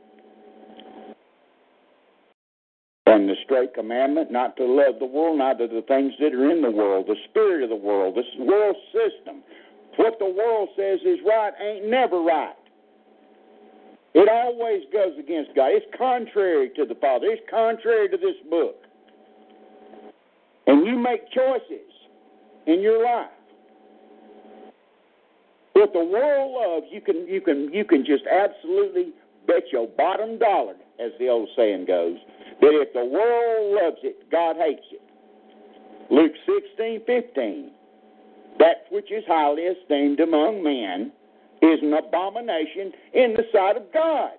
And the straight commandment not to love the world, neither the things that are in the world, the spirit of the world, this world system. What the world says is right ain't never right. It always goes against God. It's contrary to the Father. It's contrary to this book and you make choices in your life. What the world loves, you can you can you can just absolutely bet your bottom dollar, as the old saying goes, that if the world loves it, God hates it. Luke sixteen fifteen. That which is highly esteemed among men is an abomination in the sight of God.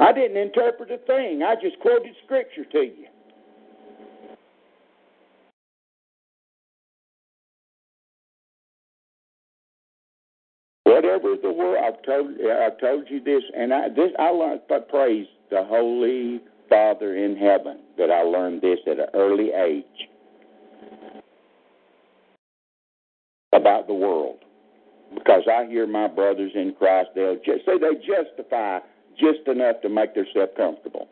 I didn't interpret a thing. I just quoted scripture to you. Whatever the world, I've told, I've told you this, and I this I learned. But praise the Holy Father in heaven that I learned this at an early age about the world, because I hear my brothers in Christ. They'll just say they justify just enough to make themselves comfortable.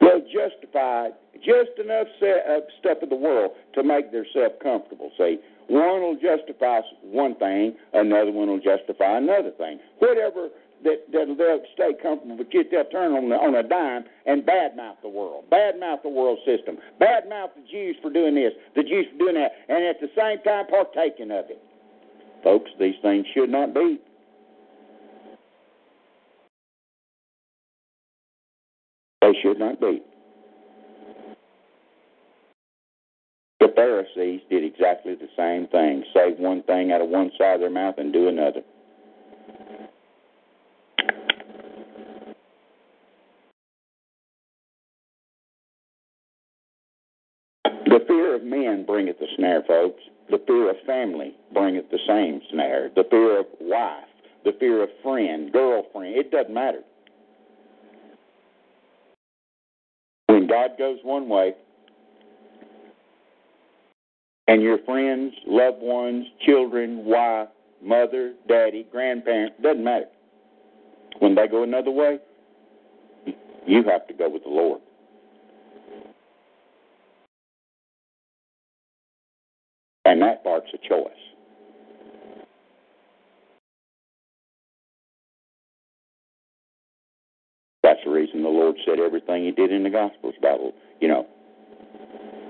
They'll justify just enough uh, stuff of the world to make themselves comfortable. See, one will justify one thing, another one will justify another thing. Whatever that, that they'll stay comfortable, but yet they'll turn on the, on a dime and badmouth the world, badmouth the world system, badmouth the Jews for doing this, the Jews for doing that, and at the same time partaking of it. Folks, these things should not be. They should not be. The Pharisees did exactly the same thing say one thing out of one side of their mouth and do another. The fear of men bringeth the snare, folks. The fear of family bringeth the same snare. The fear of wife, the fear of friend, girlfriend, it doesn't matter. God goes one way, and your friends, loved ones, children, wife, mother, daddy, grandparent, doesn't matter. When they go another way, you have to go with the Lord. And that part's a choice. That's the reason the Lord said everything He did in the Gospels about, you know,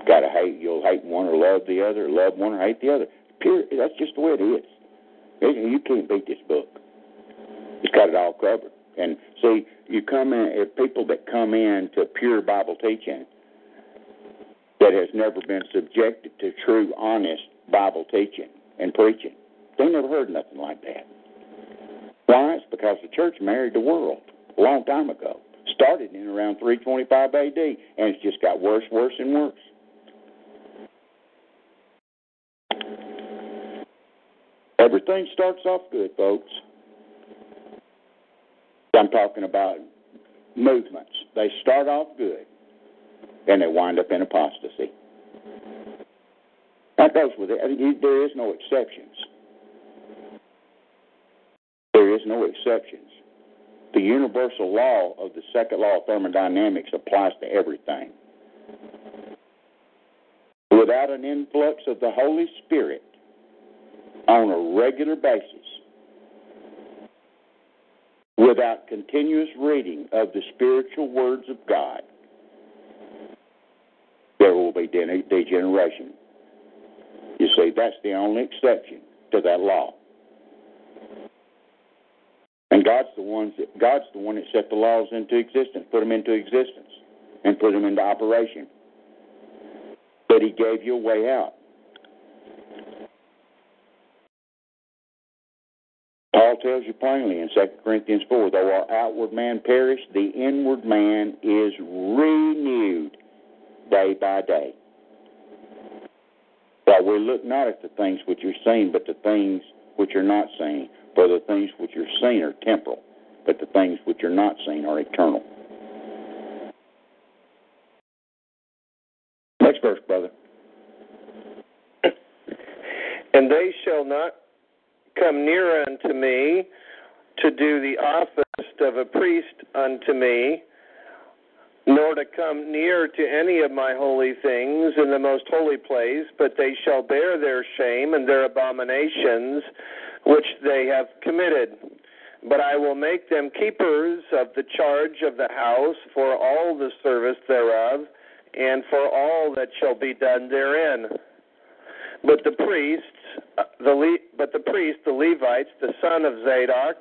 Got to hate. You'll hate one or love the other, love one or hate the other. Pure. That's just the way it is. You can't beat this book. It's got it all covered. And see, you come in if people that come in to pure Bible teaching that has never been subjected to true, honest Bible teaching and preaching, they never heard nothing like that. Why? It's because the church married the world a long time ago. Started in around 325 AD, and it's just got worse, worse, and worse. Everything starts off good, folks. I'm talking about movements. They start off good, and they wind up in apostasy. That goes with it. There is no exceptions. There is no exceptions. The universal law of the second law of thermodynamics applies to everything. Without an influx of the Holy Spirit, on a regular basis without continuous reading of the spiritual words of God, there will be degeneration. You see, that's the only exception to that law. And God's the ones that God's the one that set the laws into existence, put them into existence, and put them into operation. But He gave you a way out. Paul tells you plainly in 2 Corinthians 4 though our outward man perish, the inward man is renewed day by day. For we look not at the things which are seen, but the things which are not seen. For the things which are seen are temporal, but the things which are not seen are eternal. Next verse, brother. And they shall not come near unto me to do the office of a priest unto me, nor to come near to any of my holy things in the most holy place, but they shall bear their shame and their abominations which they have committed. But I will make them keepers of the charge of the house for all the service thereof, and for all that shall be done therein. But the priests, uh, the Le- but the priest, the Levites, the son of Zadok,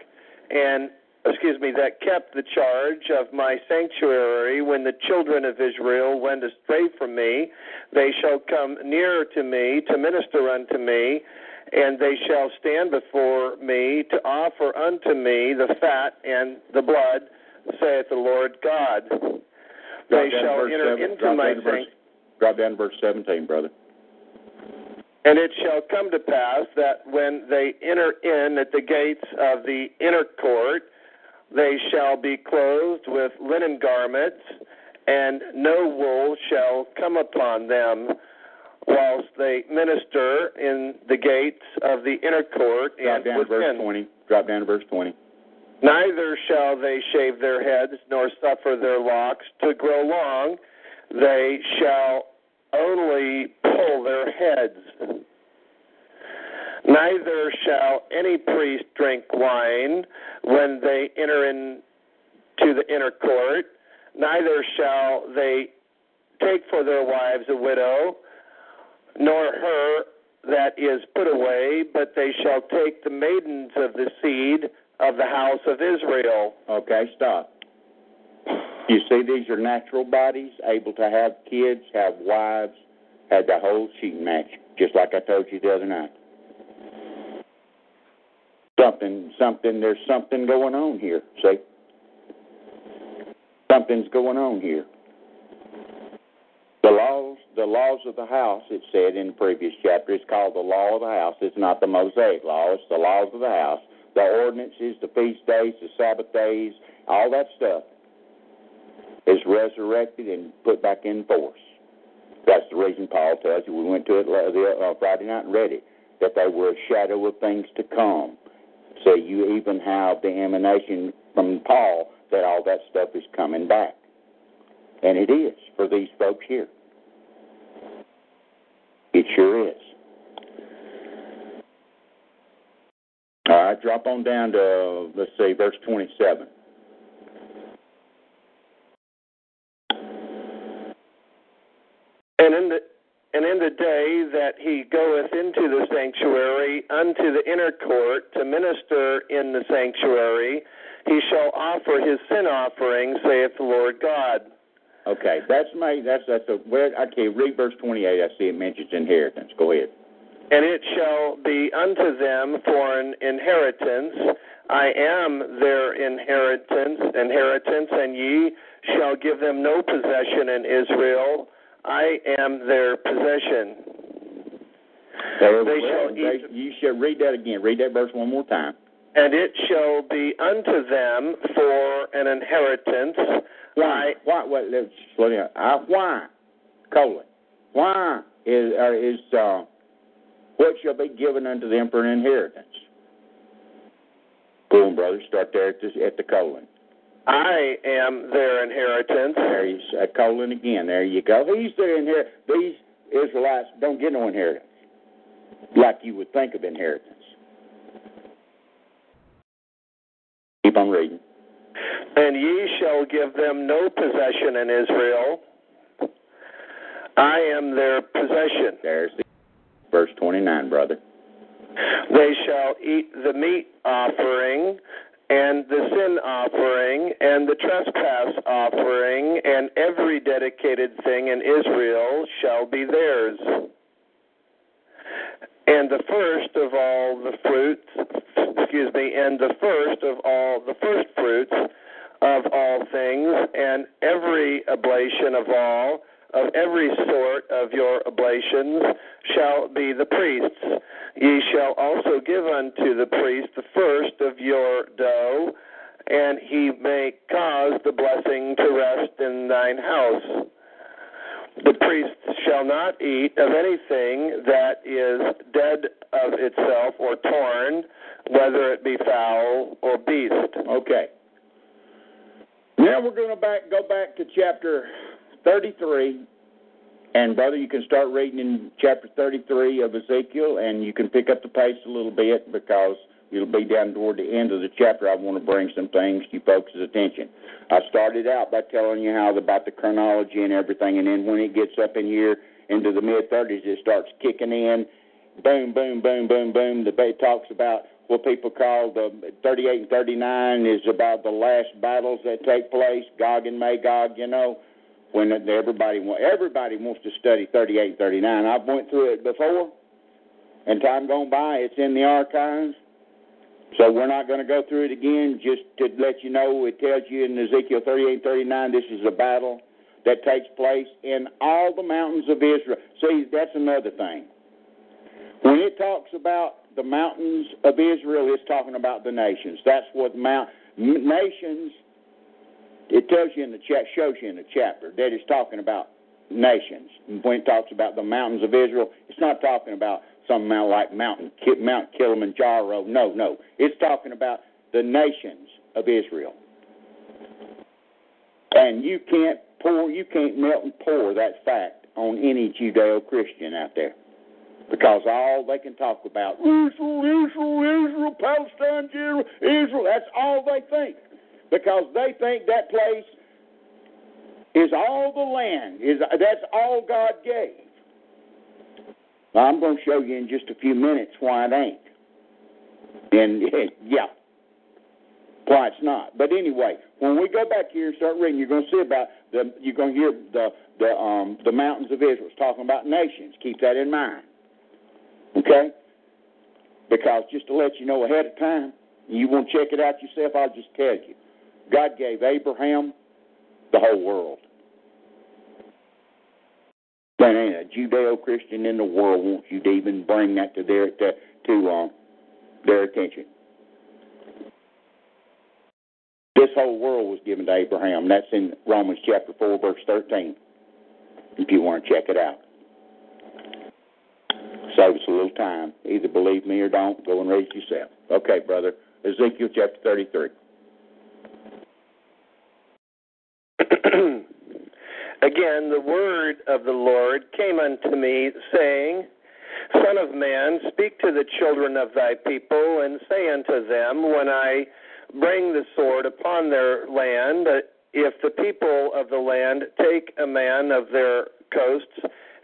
and excuse me, that kept the charge of my sanctuary when the children of Israel went astray from me, they shall come near to me to minister unto me, and they shall stand before me to offer unto me the fat and the blood, saith the Lord God. They shall enter seven, into my sanctuary. Drop down to verse 17, brother. And it shall come to pass that when they enter in at the gates of the inner court, they shall be clothed with linen garments, and no wool shall come upon them, whilst they minister in the gates of the inner court Drop and down to verse 20. Drop down to verse 20. Neither shall they shave their heads, nor suffer their locks to grow long. They shall only pull their heads. Neither shall any priest drink wine when they enter into the inner court. Neither shall they take for their wives a widow, nor her that is put away, but they shall take the maidens of the seed of the house of Israel. Okay, stop. You see, these are natural bodies, able to have kids, have wives, had the whole shooting match, just like I told you the other night. Something, something, there's something going on here, see? Something's going on here. The laws, the laws of the house, it said in the previous chapter, it's called the law of the house. It's not the Mosaic law, it's the laws of the house. The ordinances, the feast days, the Sabbath days, all that stuff is resurrected and put back in force. That's the reason Paul tells you. We went to it uh, Friday night and read it, that they were a shadow of things to come. So you even have the emanation from Paul that all that stuff is coming back. And it is for these folks here. It sure is. All right, drop on down to, let's see, verse 27. And in the and in the day that he goeth into the sanctuary unto the inner court to minister in the sanctuary, he shall offer his sin offering, saith the Lord God. Okay, that's my that's that's a where okay, read verse twenty eight, I see it mentions inheritance. Go ahead. And it shall be unto them for an inheritance. I am their inheritance, inheritance, and ye shall give them no possession in Israel. I am their possession. There, They well, shall they- eat- you should read that again. Read that verse one more time. And it shall be unto them for an inheritance. Why? Why? What? Let's slow down. Uh, why? Colon. Why is uh, is uh, what shall be given unto them for an inheritance? Go on, brother. Start there at at the colon. I am their inheritance. There you a uh, colon again. There you go. He's their inherit. These Israelites don't get no inheritance, like you would think of inheritance. Keep on reading. And ye shall give them no possession in Israel. I am their possession. There's the verse twenty nine, brother. They shall eat the meat offering and the sin offering and the trespass offering, and every dedicated thing in Israel shall be theirs. And the first of all the fruits, excuse me, and the first of all the first fruits of all things, and every oblation of all, of every sort of your oblations, shall be the priest's. Ye shall also give unto the priest the first of your dough, and he may cause the blessing to rest in thine house. The priest shall not eat of anything that is dead of itself or torn, whether it be fowl or beast. Okay. Now we're going to back go back to chapter 33, and brother, you can start reading in chapter 33 of Ezekiel, and you can pick up the pace a little bit because it'll be down toward the end of the chapter. I want to bring some things to folks' attention. I started out by telling you how about the chronology and everything, and then when it gets up in here into the mid 30s, it starts kicking in. Boom, boom, boom, boom, boom. The it talks about what people call the 38 and 39 is about the last battles that take place, Gog and Magog. You know, when everybody everybody wants to study 38 and 39. I've went through it before, and time gone by. It's in the archives. So we're not going to go through it again. Just to let you know, it tells you in Ezekiel 38 39, this is a battle that takes place in all the mountains of Israel. See, that's another thing. When it talks about the mountains of Israel, it's talking about the nations. That's what mount nations. It tells you in the chat, shows you in the chapter that it's talking about nations. When it talks about the mountains of Israel, it's not talking about some mount like Mountain Mount Kilimanjaro. No, no, it's talking about the nations of Israel. And you can't pour, you can't melt and pour that fact on any Judeo-Christian out there, because all they can talk about Israel, Israel, Israel, Palestine, Israel, Israel. That's all they think, because they think that place is all the land. Is that's all God gave. Now, I'm going to show you in just a few minutes why it ain't. And yeah, why it's not. But anyway, when we go back here and start reading, you're going to see about the. You're going to hear the the um the mountains of Israel. It's talking about nations. Keep that in mind. Okay. Because just to let you know ahead of time, you won't check it out yourself. I'll just tell you, God gave Abraham the whole world. There ain't a Judeo-Christian in the world wants you to even bring that to their to, to um, their attention. This whole world was given to Abraham. That's in Romans chapter 4, verse 13, if you want to check it out. Save us a little time. Either believe me or don't. Go and read it yourself. Okay, brother. Ezekiel chapter 33. Again, the word of the Lord came unto me, saying, Son of man, speak to the children of thy people, and say unto them, When I bring the sword upon their land, if the people of the land take a man of their coasts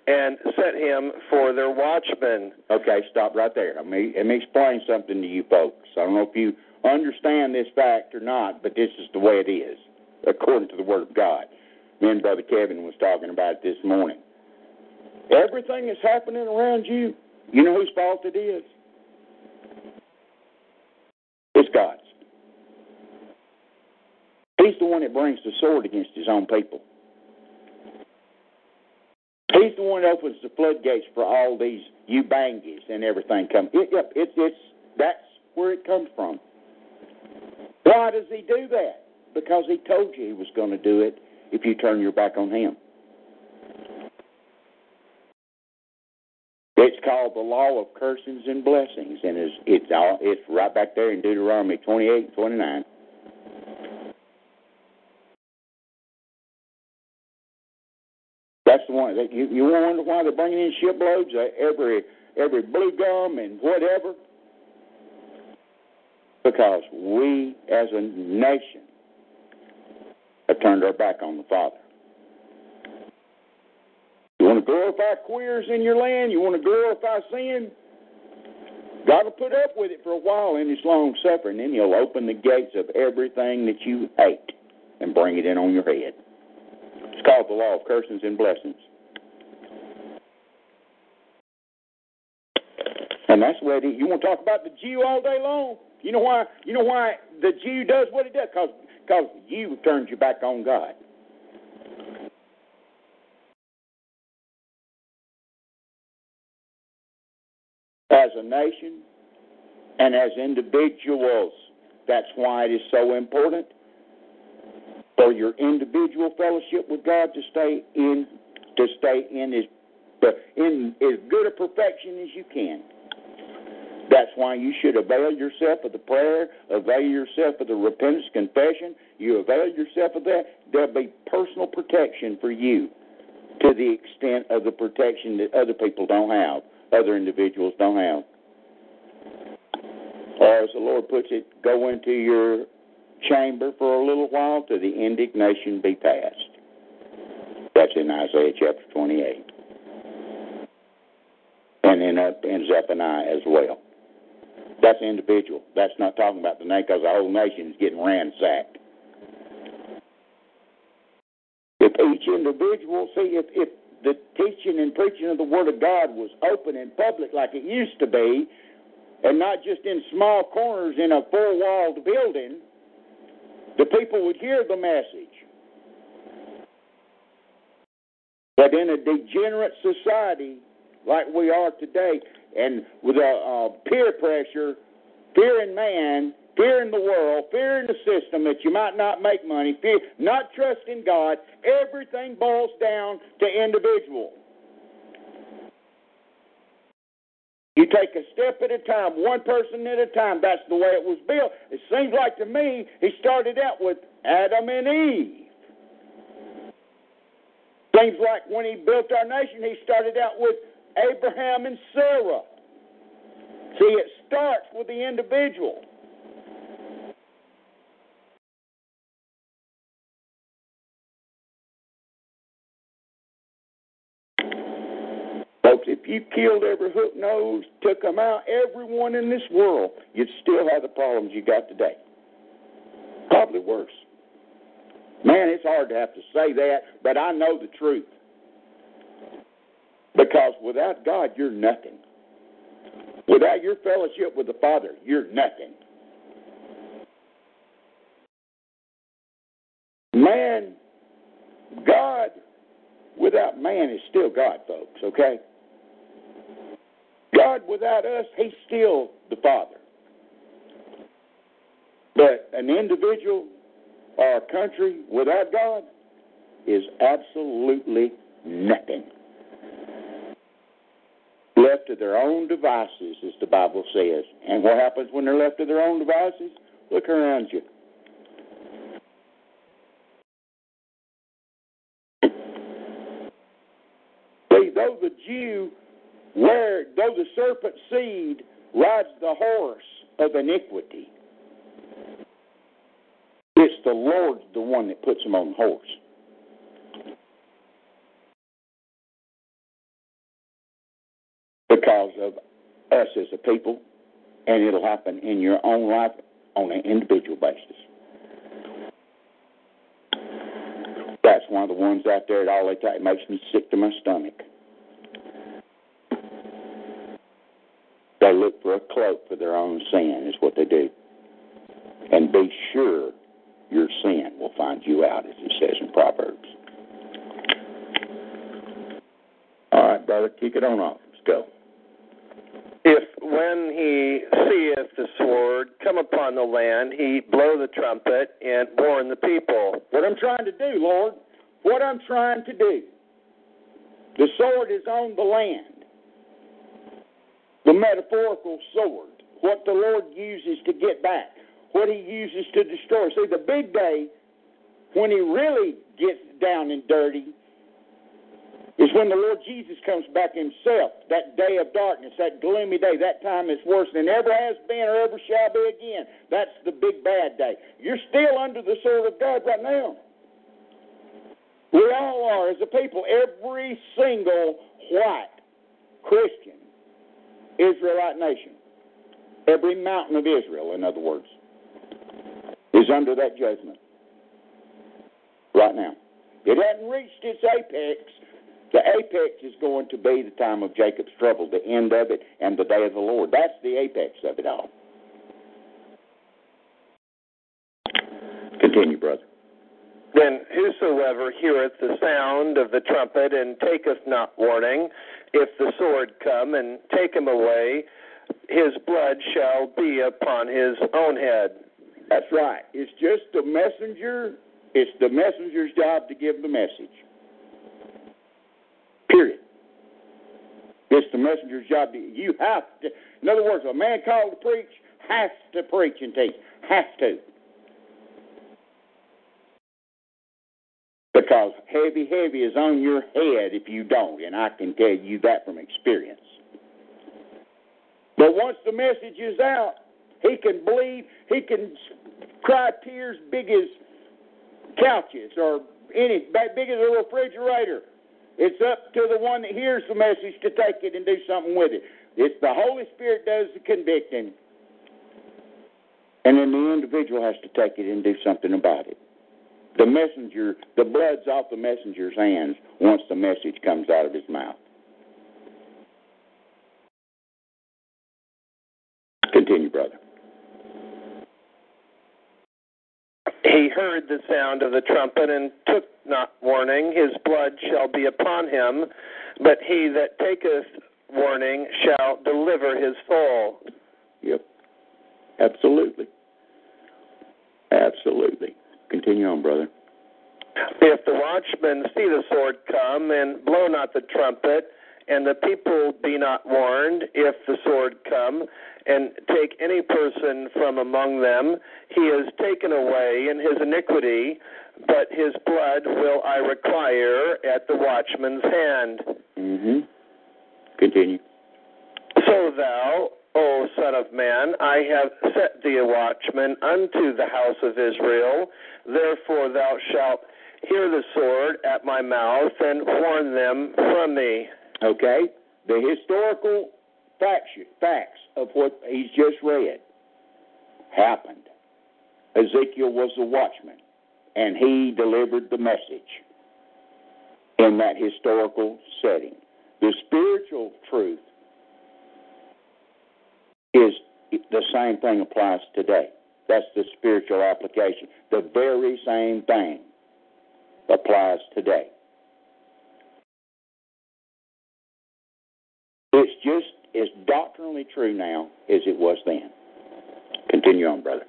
and set him for their watchman. Okay, stop right there. Let me, let me explain something to you folks. I don't know if you understand this fact or not, but this is the way it is, according to the Word of God. Me and Brother Kevin was talking about this morning. Everything that's happening around you, you know whose fault it is? It's God's. He's the one that brings the sword against his own people. He's the one that opens the floodgates for all these you Ubangis and everything come. It, it, it, it's that's where it comes from. Why does he do that? Because he told you he was going to do it if you turn your back on him. It's called the law of cursings and blessings, and it's it's all it's right back there in Deuteronomy 28 and 29. That's the one. That you you wonder why they're bringing in shiploads of every every blue gum and whatever? Because we as a nation have turned our back on the Father. You want to glorify queers in your land? You want to glorify sin? God will put up with it for a while in His long suffering, then He'll open the gates of everything that you hate and bring it in on your head. It's called the law of cursings and blessings. And that's what it. You want to talk about the Jew all day long? You know why? You know why the Jew does what he does? Because because you turned your back on God. As a nation and as individuals, that's why it is so important for your individual fellowship with God to stay in to stay in as in as good a perfection as you can. That's why you should avail yourself of the prayer, avail yourself of the repentance confession. You avail yourself of that, there'll be personal protection for you to the extent of the protection that other people don't have, other individuals don't have. Or as the Lord puts it, go into your chamber for a little while till the indignation be past. That's in Isaiah chapter 28. And in, uh, in Zephaniah as well. That's individual. That's not talking about the nation because the whole nation is getting ransacked. If each individual, see, if, if the teaching and preaching of the Word of God was open and public like it used to be, and not just in small corners in a four walled building, the people would hear the message. But in a degenerate society like we are today, and with a, a peer pressure, fear in man, fear in the world, fear in the system that you might not make money, fear, not trusting God, everything boils down to individual. You take a step at a time, one person at a time. That's the way it was built. It seems like to me he started out with Adam and Eve. Seems like when he built our nation, he started out with Abraham and Sarah. See, it starts with the individual. Folks, if you killed every hook nose, took them out, everyone in this world, you'd still have the problems you got today. Probably worse. Man, it's hard to have to say that, but I know the truth. Because without God, you're nothing. Without your fellowship with the Father, you're nothing. Man, God without man is still God, folks, okay? God without us, He's still the Father. But an individual or a country without God is absolutely nothing. Left to their own devices, as the Bible says. And what happens when they're left to their own devices? Look around you. See, though the Jew where, though the serpent seed rides the horse of iniquity, it's the Lord the one that puts him on the horse. Because of us as a people, and it'll happen in your own life on an individual basis. That's one of the ones out there that all tell it makes me sick to my stomach. They look for a cloak for their own sin, is what they do. And be sure your sin will find you out, as it says in Proverbs. All right, brother, kick it on off. Let's go. When he seeth the sword come upon the land, he blow the trumpet and warn the people. What I'm trying to do, Lord, what I'm trying to do. The sword is on the land. The metaphorical sword. What the Lord uses to get back. What he uses to destroy. See, the big day, when he really gets down and dirty, is when the Lord Jesus comes back himself, that day of darkness, that gloomy day, that time is worse than ever has been or ever shall be again. That's the big bad day. You're still under the sword of God right now. We all are as a people. Every single white Christian Israelite nation, every mountain of Israel, in other words, is under that judgment right now. It hasn't reached its apex. The apex is going to be the time of Jacob's trouble, the end of it, and the day of the Lord. That's the apex of it all. Continue, brother. Then whosoever heareth the sound of the trumpet and taketh not warning, if the sword come and take him away, his blood shall be upon his own head. That's right. It's just the messenger. It's the messenger's job to give the message. Period. It's the messenger's job. To, you have to. In other words, a man called to preach has to preach and teach. Has to. Because heavy, heavy is on your head if you don't, and I can tell you that from experience. But once the message is out, he can bleed, he can cry tears big as couches or any big as a refrigerator. It's up to the one that hears the message to take it and do something with it. It's the Holy Spirit does the convicting, and then the individual has to take it and do something about it. The messenger, the blood's off the messenger's hands once the message comes out of his mouth. Continue, brother. He heard the sound of the trumpet and took not warning. His blood shall be upon him, but he that taketh warning shall deliver his soul. Yep. Absolutely. Absolutely. Continue on, brother. If the watchmen see the sword come and blow not the trumpet, and the people be not warned, if the sword come and take any person from among them, he is taken away in his iniquity, but his blood will I require at the watchman's hand. Mm-hmm. Continue. So thou, O Son of Man, I have set thee a watchman unto the house of Israel. Therefore thou shalt hear the sword at my mouth and warn them from me. Okay? The historical facts, of what he's just read happened. Ezekiel was the watchman, and he delivered the message in that historical setting. The spiritual truth is the same thing applies today. That's the spiritual application. The very same thing applies today. It's just as doctrinally true now as it was then. Continue on, brother.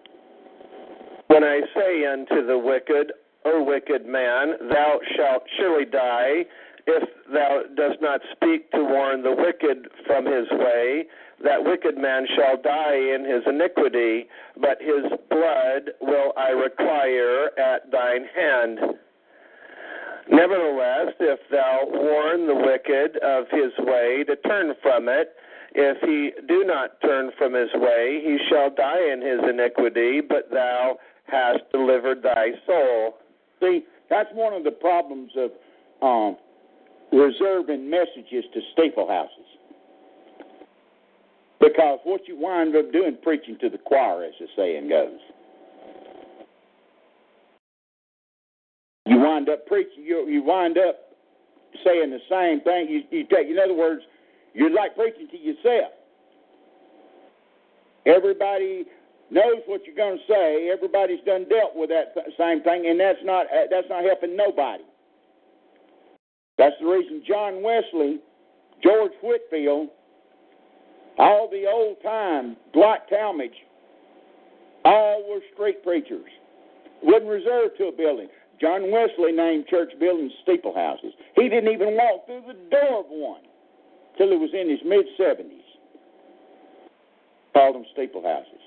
When I say unto the wicked, O wicked man, thou shalt surely die, if thou dost not speak to warn the wicked from his way, that wicked man shall die in his iniquity, but his blood will I require at thine hand. Nevertheless, if thou warn the wicked of his way to turn from it, if he do not turn from his way, he shall die in his iniquity, but thou hast delivered thy soul. See, that's one of the problems of um, reserving messages to steeple houses. Because what you wind up doing, preaching to the choir, as the saying goes. You wind up preaching. You you wind up saying the same thing. You you take. In other words, you're like preaching to yourself. Everybody knows what you're going to say. Everybody's done dealt with that same thing, and that's not uh, that's not helping nobody. That's the reason John Wesley, George Whitefield, all the old time Dwight Talmage, all were street preachers. Wasn't reserved to a building. John Wesley named church buildings steeple houses. He didn't even walk through the door of one till he was in his mid 70s. Called them steeple houses.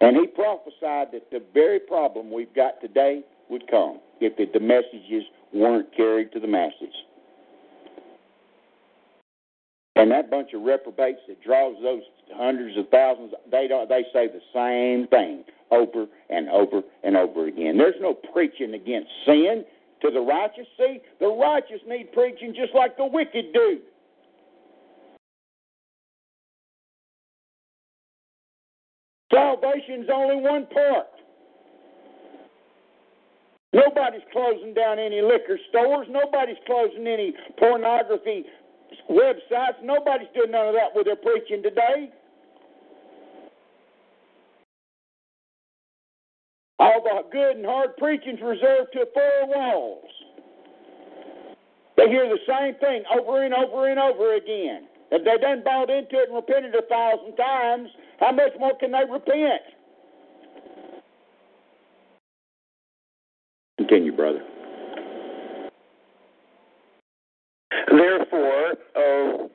And he prophesied that the very problem we've got today would come if the, the messages weren't carried to the masses. And that bunch of reprobates that draws those hundreds of thousands, they don't, they say the same thing over and over and over again. There's no preaching against sin to the righteous. See, the righteous need preaching just like the wicked do. Salvation's only one part. Nobody's closing down any liquor stores. Nobody's closing any pornography websites. Nobody's doing none of that with their preaching today. All the good and hard preaching's reserved to four walls. They hear the same thing over and over and over again. If they done bought into it and repented a thousand times, how much more can they repent? Continue, brother. Therefore, O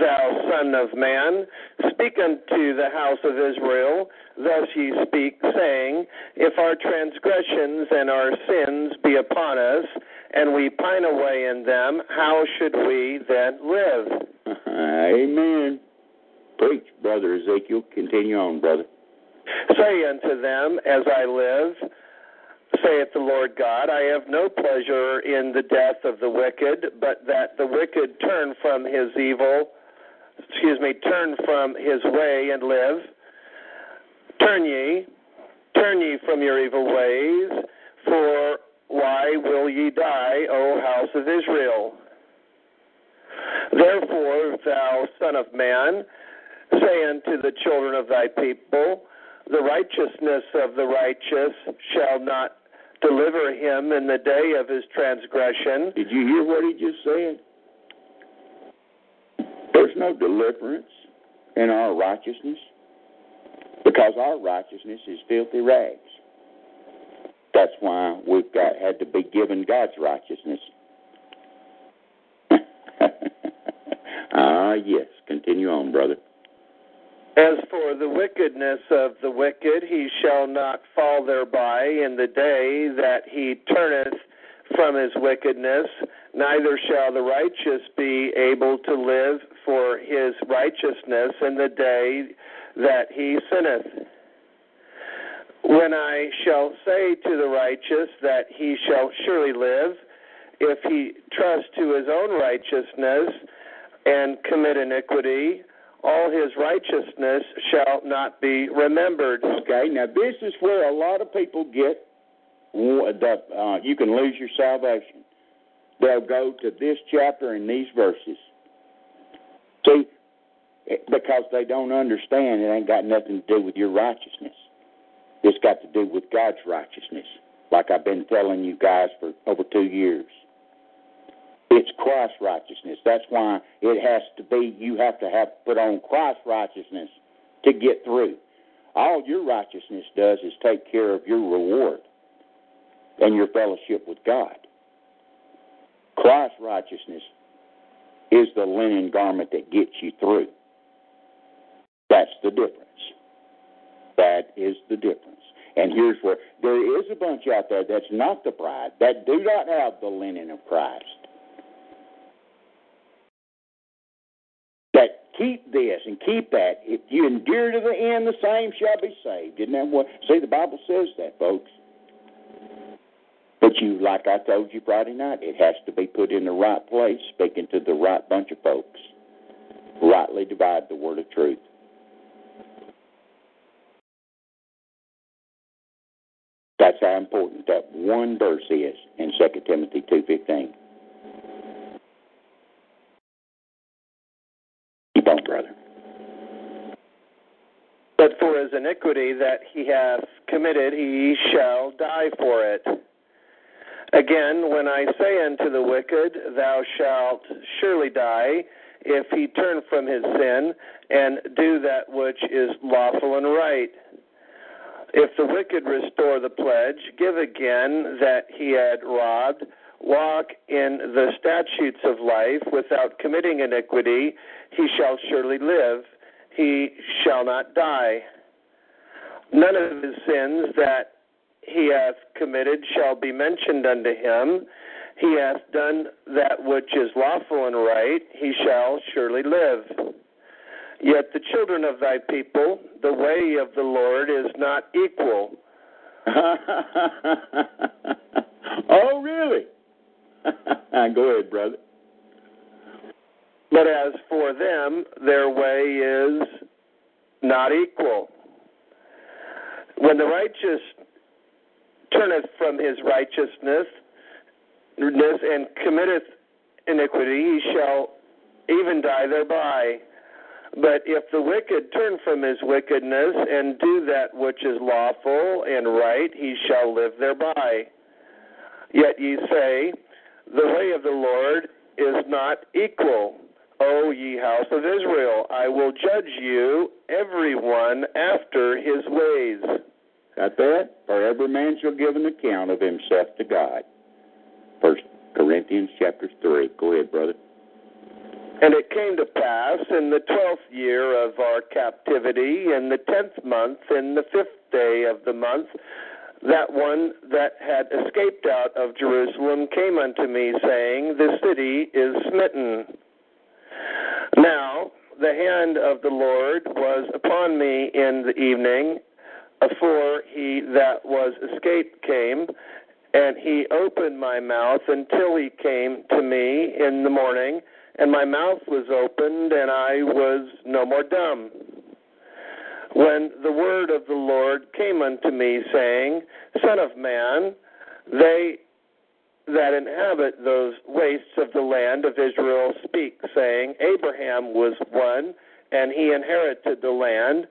thou Son of Man, speak unto the house of Israel, thus ye speak, saying, If our transgressions and our sins be upon us, and we pine away in them, how should we then live? Amen. Preach, brother Ezekiel. Continue on, brother. Say unto them, As I live, saith the Lord God, I have no pleasure in the death of the wicked, but that the wicked turn from his evil, excuse me, turn from his way and live. Turn ye, turn ye from your evil ways, for why will ye die, O house of Israel. Therefore, thou son of man, say unto the children of thy people, the righteousness of the righteous shall not deliver him in the day of his transgression. Did you hear what he just said? No deliverance in our righteousness because our righteousness is filthy rags. That's why we've got had to be given God's righteousness. ah, yes. Continue on, brother. As for the wickedness of the wicked, he shall not fall thereby in the day that he turneth from his wickedness, neither shall the righteous be able to live for his righteousness in the day that he sinneth. When I shall say to the righteous that he shall surely live, if he trust to his own righteousness and commit iniquity, all his righteousness shall not be remembered. Okay, now this is where a lot of people get uh, you can lose your salvation. They'll go to this chapter and these verses. See, because they don't understand, it ain't got nothing to do with your righteousness. It's got to do with God's righteousness, like I've been telling you guys for over two years. It's Christ's righteousness. That's why it has to be, you have to have put on Christ's righteousness to get through. All your righteousness does is take care of your reward and your fellowship with God. Christ's righteousness is the linen garment that gets you through. That's the difference. That is the difference. And here's where there is a bunch out there that's not the bride, that do not have the linen of Christ. That keep this and keep that. If you endure to the end, the same shall be saved. Isn't that what? See, the Bible says that, folks. But you, like I told you Friday night, it has to be put in the right place, speaking to the right bunch of folks. Rightly divide the word of truth. That's how important that one verse is in 2 Timothy 2.15. Keep on, brother. But for his iniquity that he hath committed, he shall die for it. Again, when I say unto the wicked, Thou shalt surely die, if he turn from his sin and do that which is lawful and right. If the wicked restore the pledge, give again that he had robbed, walk in the statutes of life without committing iniquity, he shall surely live, he shall not die. None of his sins that he hath committed shall be mentioned unto him. He hath done that which is lawful and right, he shall surely live. Yet the children of thy people, the way of the Lord is not equal. oh, really? Go ahead, brother. But as for them, their way is not equal. When the righteous turneth from his righteousness and committeth iniquity, he shall even die thereby. But if the wicked turn from his wickedness and do that which is lawful and right, he shall live thereby. Yet ye say, The way of the Lord is not equal. O ye house of Israel, I will judge you, every one after his ways. Got that? For every man shall give an account of himself to God. First Corinthians chapter three. Go ahead, brother. And it came to pass in the twelfth year of our captivity, in the tenth month, in the fifth day of the month, that one that had escaped out of Jerusalem came unto me, saying, The city is smitten. Now the hand of the Lord was upon me in the evening, afore he that was escaped came, and he opened my mouth until he came to me in the morning and my mouth was opened, and I was no more dumb. When the word of the Lord came unto me, saying, Son of man, they that inhabit those wastes of the land of Israel speak, saying, Abraham was one, and he inherited the land,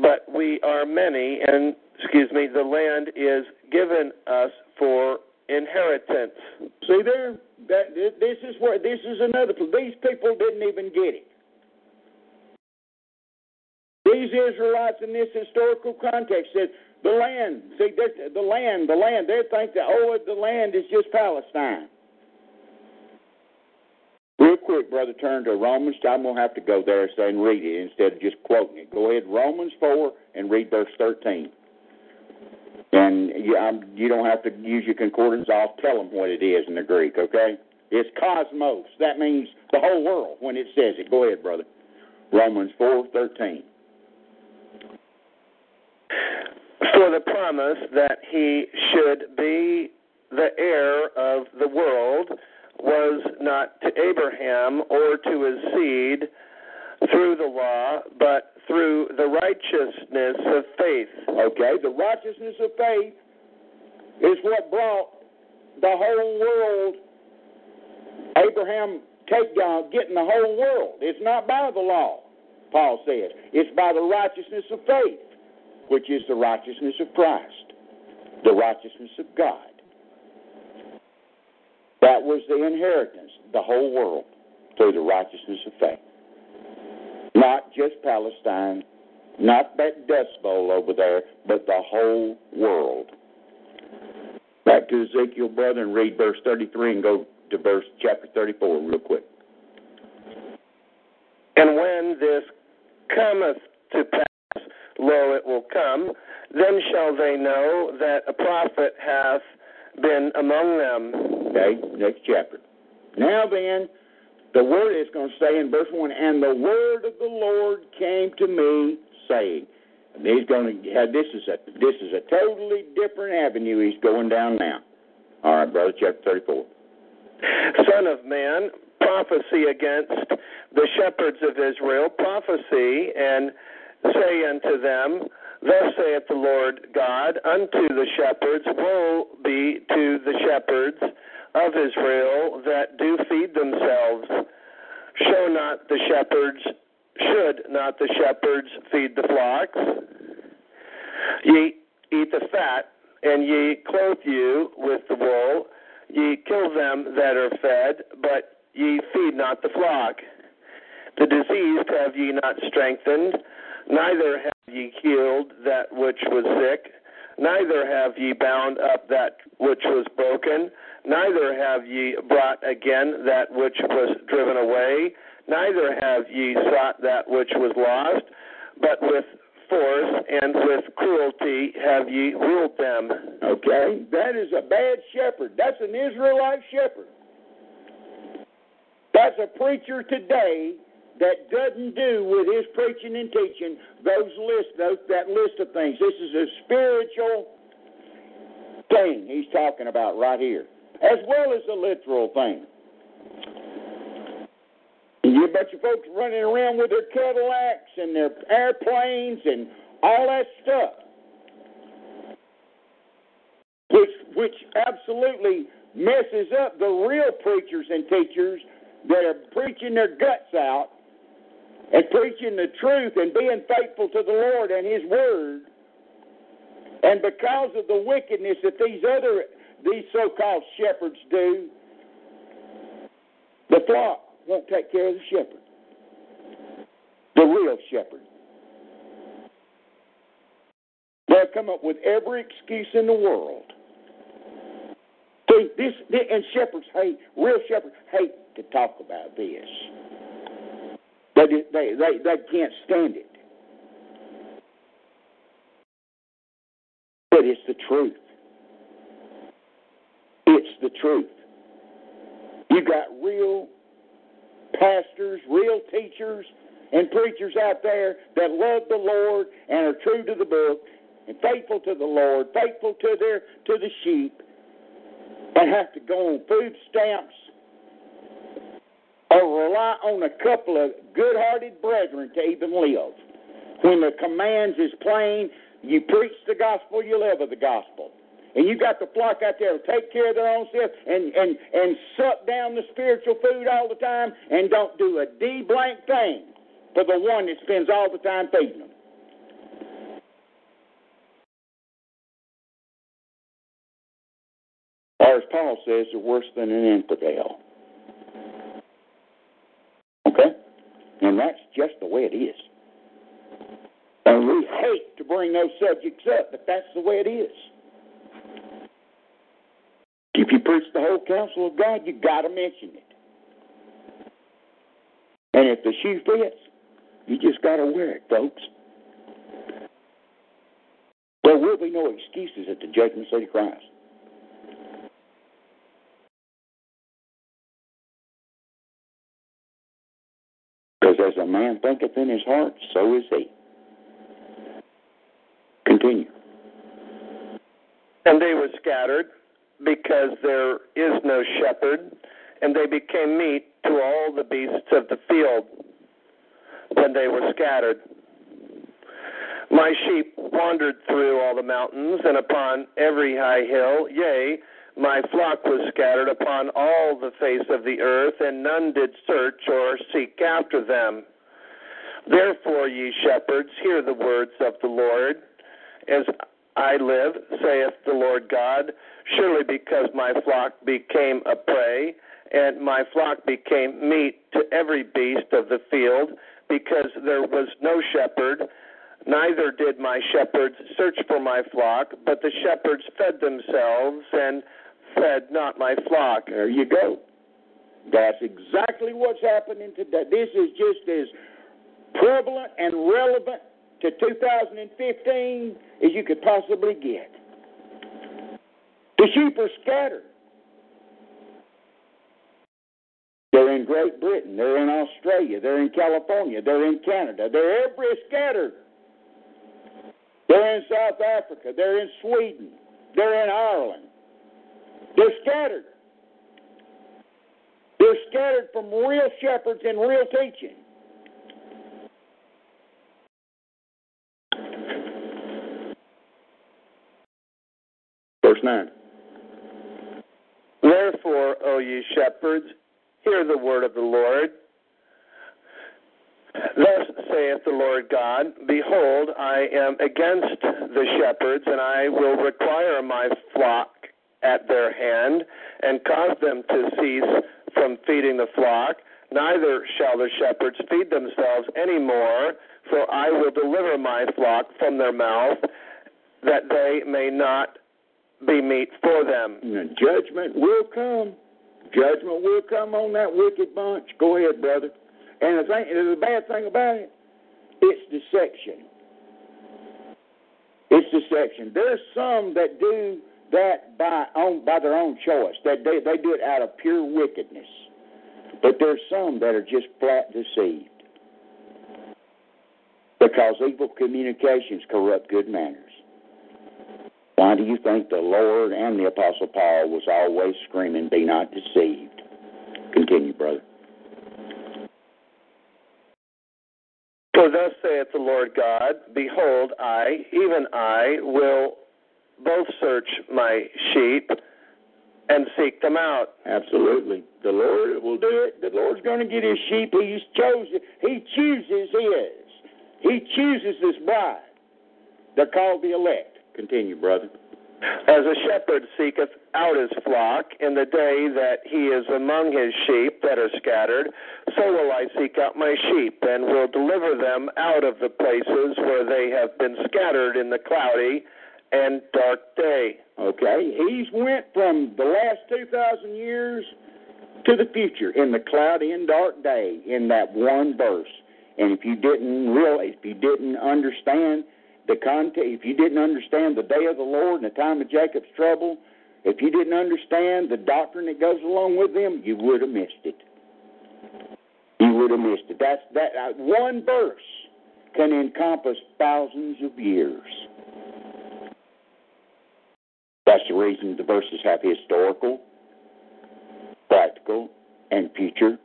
but we are many, and excuse me, the land is given us for inheritance. See there, that this is where this is another. These people didn't even get it. These Israelites in this historical context said the land. See, the land, the land. They think that oh, the land is just Palestine. Quick, brother, turn to Romans. I'm gonna have to go there and read it instead of just quoting it. Go ahead, Romans four, and read verse thirteen. And you, you don't have to use your concordance. I'll tell them what it is in the Greek. Okay, it's cosmos. That means the whole world when it says it. Go ahead, brother. Romans four thirteen for the promise that he should be the heir of the world was not to Abraham or to his seed through the law, but through the righteousness of faith. Okay, the righteousness of faith is what brought the whole world. Abraham take down, getting the whole world. It's not by the law, Paul says. It's by the righteousness of faith which is the righteousness of Christ, the righteousness of God. That was the inheritance, the whole world, through the righteousness of faith. Not just Palestine, not that dust bowl over there, but the whole world. Back to Ezekiel, brother, and read verse 33 and go to verse chapter 34 real quick. And when this cometh to pass, lo, it will come. Then shall they know that a prophet hath been among them. Okay, next chapter. Now then, the word is going to say in verse 1 And the word of the Lord came to me, saying, and he's going to have this is a this is a totally different avenue he's going down now. All right, brother, chapter 34. Son of man, prophecy against the shepherds of Israel, prophecy and say unto them, Thus saith the Lord God unto the shepherds, Woe be to the shepherds of Israel that do feed themselves. Show not the shepherds, should not the shepherds feed the flocks? Ye eat the fat, and ye clothe you with the wool. Ye kill them that are fed, but ye feed not the flock. The diseased have ye not strengthened Neither have ye healed that which was sick, neither have ye bound up that which was broken, neither have ye brought again that which was driven away, neither have ye sought that which was lost, but with force and with cruelty have ye ruled them. Okay, that is a bad shepherd. That's an Israelite shepherd. That's a preacher today that doesn't do with his preaching and teaching those list those, that list of things. This is a spiritual thing he's talking about right here, as well as a literal thing. You bunch of folks running around with their Cadillacs and their airplanes and all that stuff, which which absolutely messes up the real preachers and teachers that are preaching their guts out and preaching the truth and being faithful to the Lord and His Word. And because of the wickedness that these other these so-called shepherds do, the flock won't take care of the shepherd, the real shepherd. They'll come up with every excuse in the world. This, and shepherds hate, real shepherds hate to talk about this. They, they, they, they can't stand it. But it's the truth. Truth. You've got real pastors, real teachers, and preachers out there that love the Lord and are true to the book and faithful to the Lord, faithful to their to the sheep, and have to go on food stamps or rely on a couple of good hearted brethren to even live. When the commands is plain, you preach the gospel, you live of the gospel. And you got the flock out there to take care of their own self and and and suck down the spiritual food all the time and don't do a d blank thing for the one that spends all the time feeding them. Or as Paul says, they're worse than an infidel. Okay? And that's just the way it is. And we hate to bring those subjects up, but that's the way it is. Preach the whole counsel of God, you got to mention it. And if the shoe fits, you just got to wear it, folks. There will be no excuses at the judgment seat of Christ. Because as a man thinketh in his heart, so is he. Continue. And they were scattered because there is no shepherd, and they became meat to all the beasts of the field when they were scattered. My sheep wandered through all the mountains and upon every high hill, yea, my flock was scattered upon all the face of the earth, and none did search or seek after them. Therefore, ye shepherds, hear the words of the Lord. As I live, saith the Lord God, surely because my flock became a prey, and my flock became meat to every beast of the field, because there was no shepherd, neither did my shepherds search for my flock, but the shepherds fed themselves and fed not my flock. There you go. That's exactly what's happening today. This is just as prevalent and relevant to 2015 as you could possibly get. The sheep are scattered. They're in Great Britain, they're in Australia, they're in California, they're in Canada, they're everywhere scattered. They're in South Africa, they're in Sweden, they're in Ireland. They're scattered. They're scattered from real shepherds and real teaching. 9. Wherefore, O ye shepherds, hear the word of the Lord. Thus saith the Lord God Behold, I am against the shepherds, and I will require my flock at their hand, and cause them to cease from feeding the flock. Neither shall the shepherds feed themselves any more, for I will deliver my flock from their mouth, that they may not be meat for them. And judgment will come. Judgment will come on that wicked bunch. Go ahead, brother. And the thing, the bad thing about it, it's deception. It's deception. There's some that do that by own by their own choice. That they they do it out of pure wickedness. But there's some that are just flat deceived. Because evil communications corrupt good manners. Why do you think the Lord and the Apostle Paul was always screaming, Be not deceived? Continue, brother. For thus saith the Lord God, Behold, I, even I, will both search my sheep and seek them out. Absolutely. The Lord will do it. The Lord's going to get his sheep. He's chosen. He chooses his. He chooses his bride. They're called the elect. Continue, brother. As a shepherd seeketh out his flock in the day that he is among his sheep that are scattered, so will I seek out my sheep, and will deliver them out of the places where they have been scattered in the cloudy and dark day. Okay, he's went from the last 2,000 years to the future in the cloudy and dark day in that one verse. And if you didn't realize, if you didn't understand the context, if you didn't understand the day of the Lord and the time of Jacob's trouble, if you didn't understand the doctrine that goes along with them, you would have missed it. You would have missed it. That's that uh, one verse can encompass thousands of years. That's the reason the verses have historical, practical, and future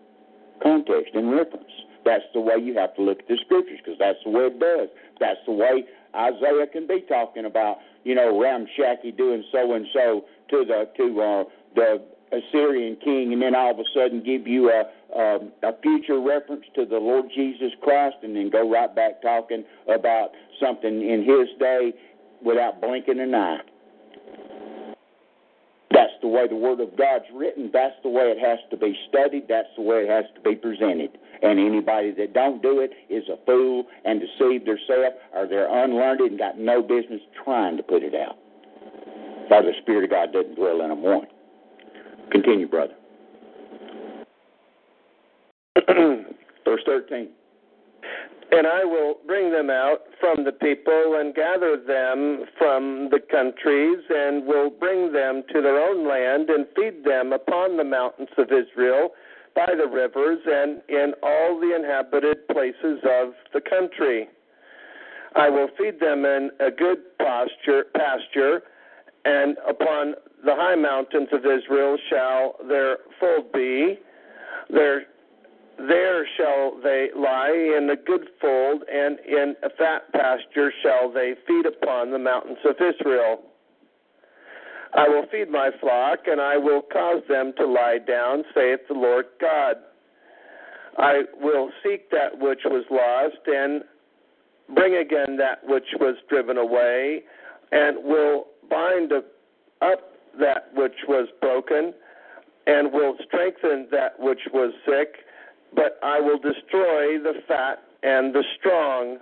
context and reference. That's the way you have to look at the scriptures because that's the way it does. That's the way Isaiah can be talking about, you know, Rabshakeh doing so and so to the to uh, the Assyrian king, and then all of a sudden give you a, a a future reference to the Lord Jesus Christ, and then go right back talking about something in His day without blinking an eye. The way the Word of God's written. That's the way it has to be studied. That's the way it has to be presented. And anybody that don't do it is a fool and deceived themselves, or they're unlearned and got no business trying to put it out. For the Spirit of God doesn't dwell in them one. Continue, brother. Verse 13. And I will bring them out from the people and gather them from the countries and will bring them to their own land and feed them upon the mountains of Israel by the rivers and in all the inhabited places of the country. I will feed them in a good pasture, pasture and upon the high mountains of Israel shall their fold be. Their there shall they lie in a good fold, and in a fat pasture shall they feed upon the mountains of Israel. I will feed my flock, and I will cause them to lie down, saith the Lord God. I will seek that which was lost, and bring again that which was driven away, and will bind up that which was broken, and will strengthen that which was sick but I will destroy the fat and the strong.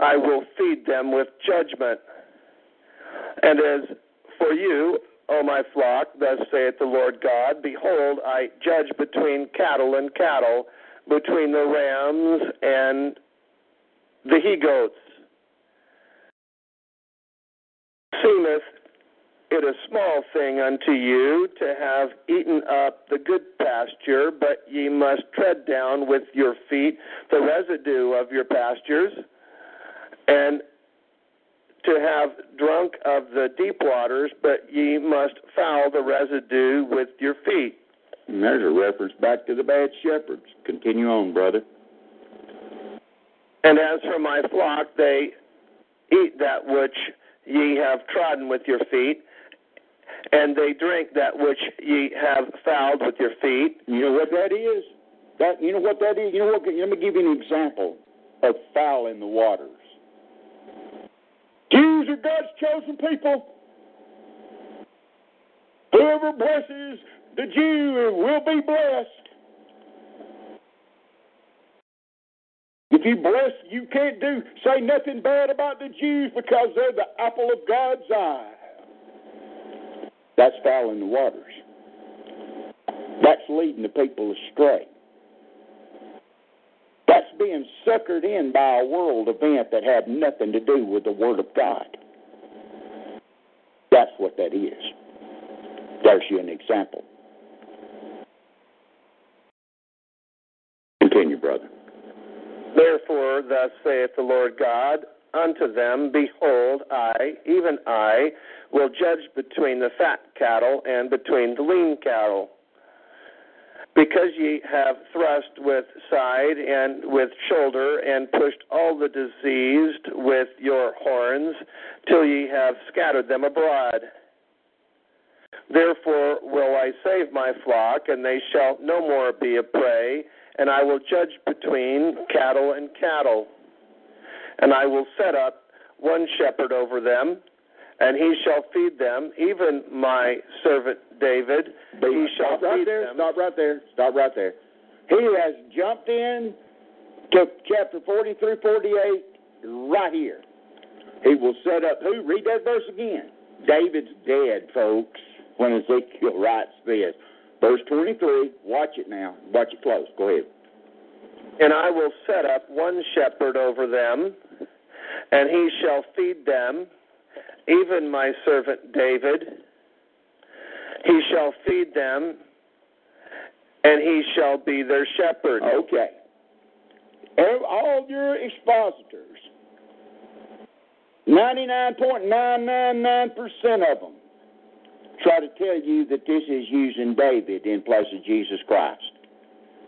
I will feed them with judgment. And as for you, O my flock, thus saith the Lord God, behold, I judge between cattle and cattle, between the rams and the he goats. Seemeth it a small thing unto you to have eaten up the good pasture, but ye must tread down with your feet the residue of your pastures, and to have drunk of the deep waters, but ye must foul the residue with your feet. And there's a reference back to the bad shepherds. Continue on, brother. And as for my flock, they eat that which ye have trodden with your feet, and they drink that which ye have fouled with your feet. You know what that is? That you know what that is? You know what? Let me give you an example of fouling the waters. Jews are God's chosen people. Whoever blesses the Jew will be blessed. If you bless, you can't do say nothing bad about the Jews because they're the apple of God's eye. That's fouling the waters. That's leading the people astray. That's being suckered in by a world event that had nothing to do with the Word of God. That's what that is. There's you an example. Continue, brother. Therefore, thus saith the Lord God unto them, Behold, I, even I, will judge between the fat cattle and between the lean cattle. Because ye have thrust with side and with shoulder, and pushed all the diseased with your horns, till ye have scattered them abroad. Therefore will I save my flock, and they shall no more be a prey, and I will judge between cattle and cattle. And I will set up one shepherd over them, and he shall feed them, even my servant David. But He shall Stop right feed there. them. Stop right there. Stop right there. He has jumped in to chapter 43, 48, right here. He will set up who? Read that verse again. David's dead, folks, when Ezekiel writes this. Verse 23, watch it now. Watch it close. Go ahead. And I will set up one shepherd over them, and he shall feed them, even my servant David. He shall feed them, and he shall be their shepherd. Okay. All your expositors, 99.999% of them, try to tell you that this is using David in place of Jesus Christ.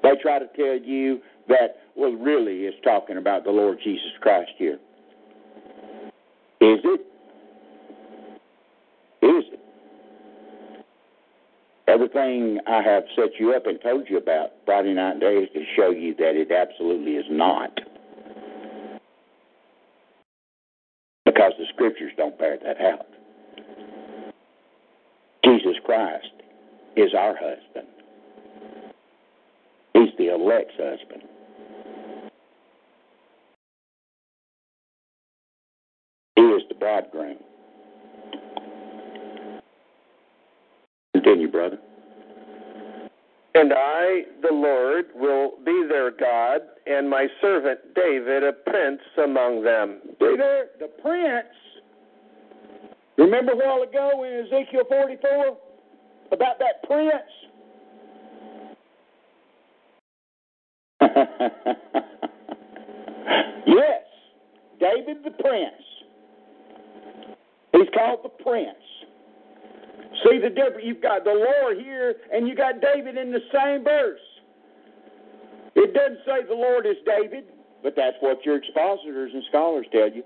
They try to tell you that well really it's talking about the Lord Jesus Christ here? Is it? Is it? Everything I have set you up and told you about Friday night days to show you that it absolutely is not. Because the scriptures don't bear that out. Jesus Christ is our husband. He's the elect's husband. He is the. Continue, brother. And I, the Lord, will be their God, and my servant David a prince among them. See there, the prince. Remember a while ago in Ezekiel 44 about that prince? yes, David the prince. He's called the prince. See the difference? You've got the Lord here, and you got David in the same verse. It doesn't say the Lord is David, but that's what your expositors and scholars tell you.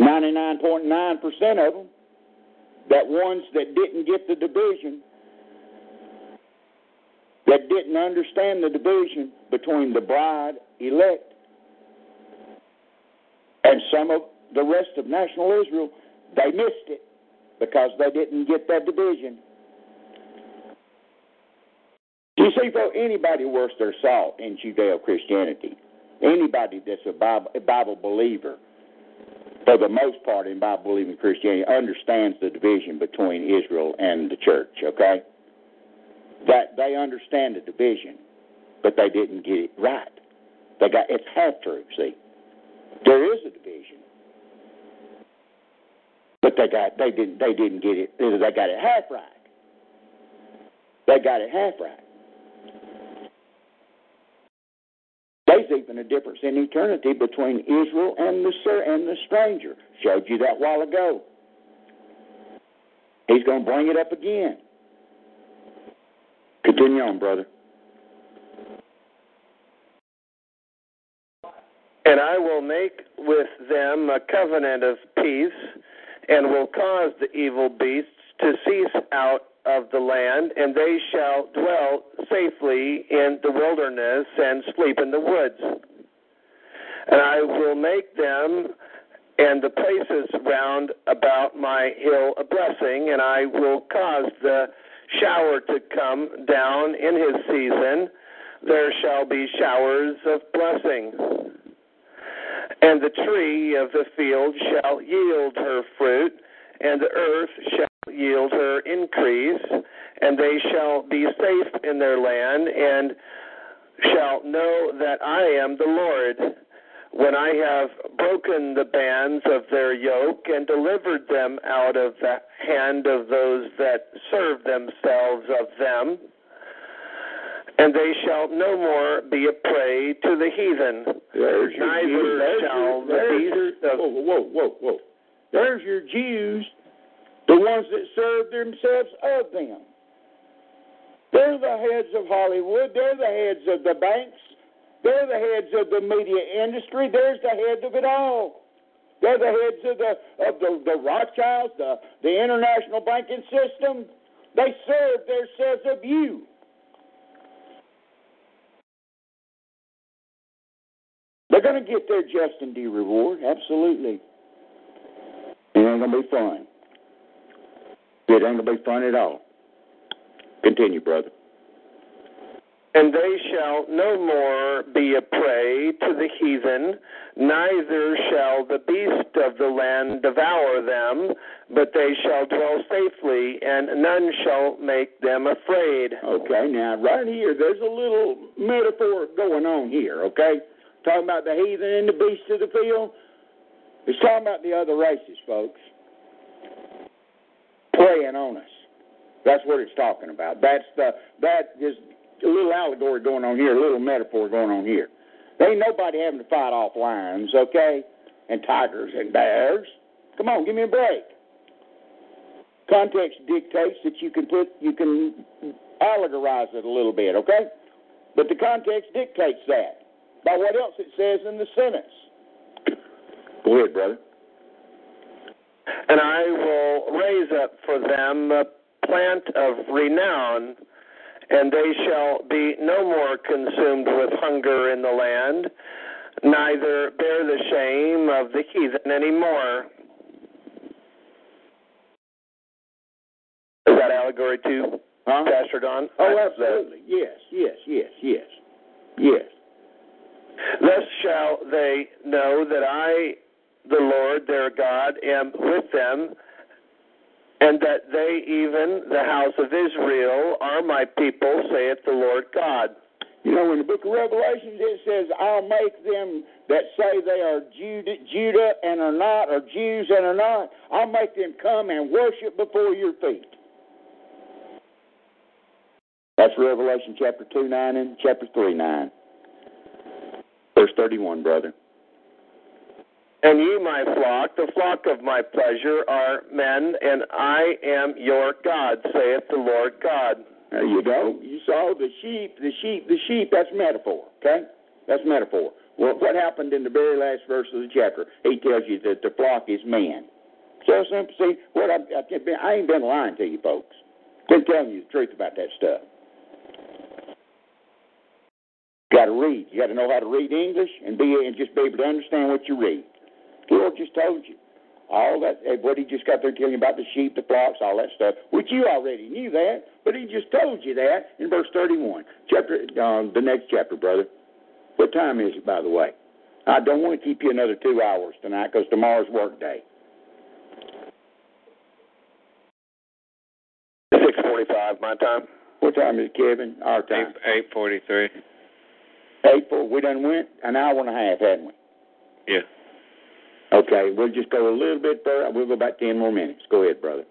99.9% of them, that ones that didn't get the division, that didn't understand the division between the bride elect and some of the rest of national Israel, they missed it because they didn't get that division. You see, for anybody worth their salt in Judeo Christianity, anybody that's a Bible, believer, for the most part in Bible believing Christianity, understands the division between Israel and the church, okay? That they understand the division, but they didn't get it right. They got it's half true, see. There is a division. But they got they didn't they didn't get it they got it half right. They got it half right. There's even a difference in eternity between Israel and the sir and the stranger. Showed you that while ago. He's going to bring it up again. Continue on, brother. And I will make with them a covenant of peace, and will cause the evil beasts to cease out of the land, and they shall dwell safely in the wilderness and sleep in the woods. And I will make them and the places round about my hill a blessing, and I will cause the shower to come down in his season. There shall be showers of blessing. And the tree of the field shall yield her fruit, and the earth shall yield her increase, and they shall be safe in their land, and shall know that I am the Lord. When I have broken the bands of their yoke and delivered them out of the hand of those that serve themselves of them, and they shall no more be a prey to the heathen. There's your Neither Jews. There's shall your, the beasts your, whoa, whoa, whoa, whoa. There's your Jews, the ones that serve themselves of them. They're the heads of Hollywood. They're the heads of the banks. They're the heads of the media industry. There's the head of it all. They're the heads of the of the, the Rothschilds, the, the international banking system. They serve themselves of you. They're going to get their just and due reward, absolutely. It ain't going to be fun. It ain't going to be fun at all. Continue, brother. And they shall no more be a prey to the heathen, neither shall the beast of the land devour them, but they shall dwell safely, and none shall make them afraid. Okay, now right here, there's a little metaphor going on here, okay? Talking about the heathen and the beasts of the field. It's talking about the other races, folks. Playing on us. That's what it's talking about. That's the that is a little allegory going on here, a little metaphor going on here. There ain't nobody having to fight off lions, okay? And tigers and bears. Come on, give me a break. Context dictates that you can put you can allegorize it a little bit, okay? But the context dictates that by what else it says in the sentence. Go ahead, brother. And I will raise up for them a plant of renown, and they shall be no more consumed with hunger in the land, neither bear the shame of the heathen any more. Is that allegory too, Huh? Pastor Don? Oh, absolutely. Yes, yes, yes, yes, yes. Thus shall they know that I, the Lord their God, am with them, and that they, even the house of Israel, are my people, saith the Lord God. You know, in the book of Revelations, it says, I'll make them that say they are Judah, Judah and are not, or Jews and are not, I'll make them come and worship before your feet. That's Revelation chapter 2 9 and chapter 3 9. Verse 31, brother. And ye, my flock, the flock of my pleasure, are men, and I am your God, saith the Lord God. There you go. You saw the sheep, the sheep, the sheep. That's metaphor, okay? That's metaphor. Well, what happened in the very last verse of the chapter? He tells you that the flock is men. So simple. See, what I, I, I ain't been lying to you folks. Been telling you the truth about that stuff. Got to read. You got to know how to read English and be and just be able to understand what you read. The Lord just told you all that. eh, What He just got there telling you about the sheep, the flocks, all that stuff, which you already knew that, but He just told you that in verse thirty-one, chapter, um, the next chapter, brother. What time is it, by the way? I don't want to keep you another two hours tonight because tomorrow's work day. Six forty-five, my time. What time is it, Kevin? Our time. Eight forty-three. April. We done went an hour and a half, hadn't we? Yeah. Okay, we'll just go a little bit further. We'll go about ten more minutes. Go ahead, brother.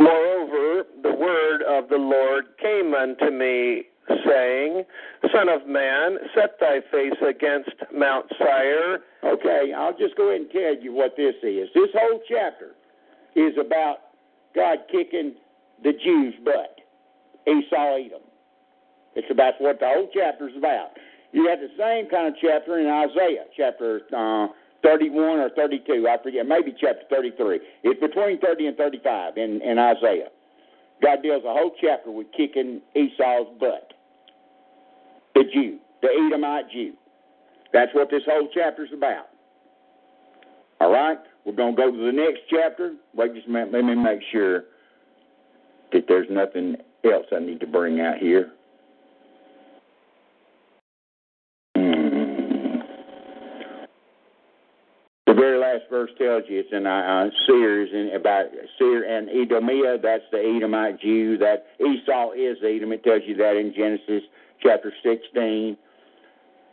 Moreover, the word of the Lord came unto me, saying, Son of man, set thy face against Mount Seir. Okay, I'll just go ahead and tell you what this is. This whole chapter is about God kicking the Jews' butt. Esau Edom. It's about what the whole chapter is about. You have the same kind of chapter in Isaiah, chapter uh, 31 or 32. I forget, maybe chapter 33. It's between 30 and 35 in, in Isaiah. God deals a whole chapter with kicking Esau's butt. The Jew, the Edomite Jew. That's what this whole chapter is about. All right? We're going to go to the next chapter. Wait just a minute. Let me make sure that there's nothing else I need to bring out here. Hmm. The very last verse tells you it's in uh, Seir, in about Seir and Edomia. That's the Edomite Jew. That Esau is Edom. It tells you that in Genesis chapter 16.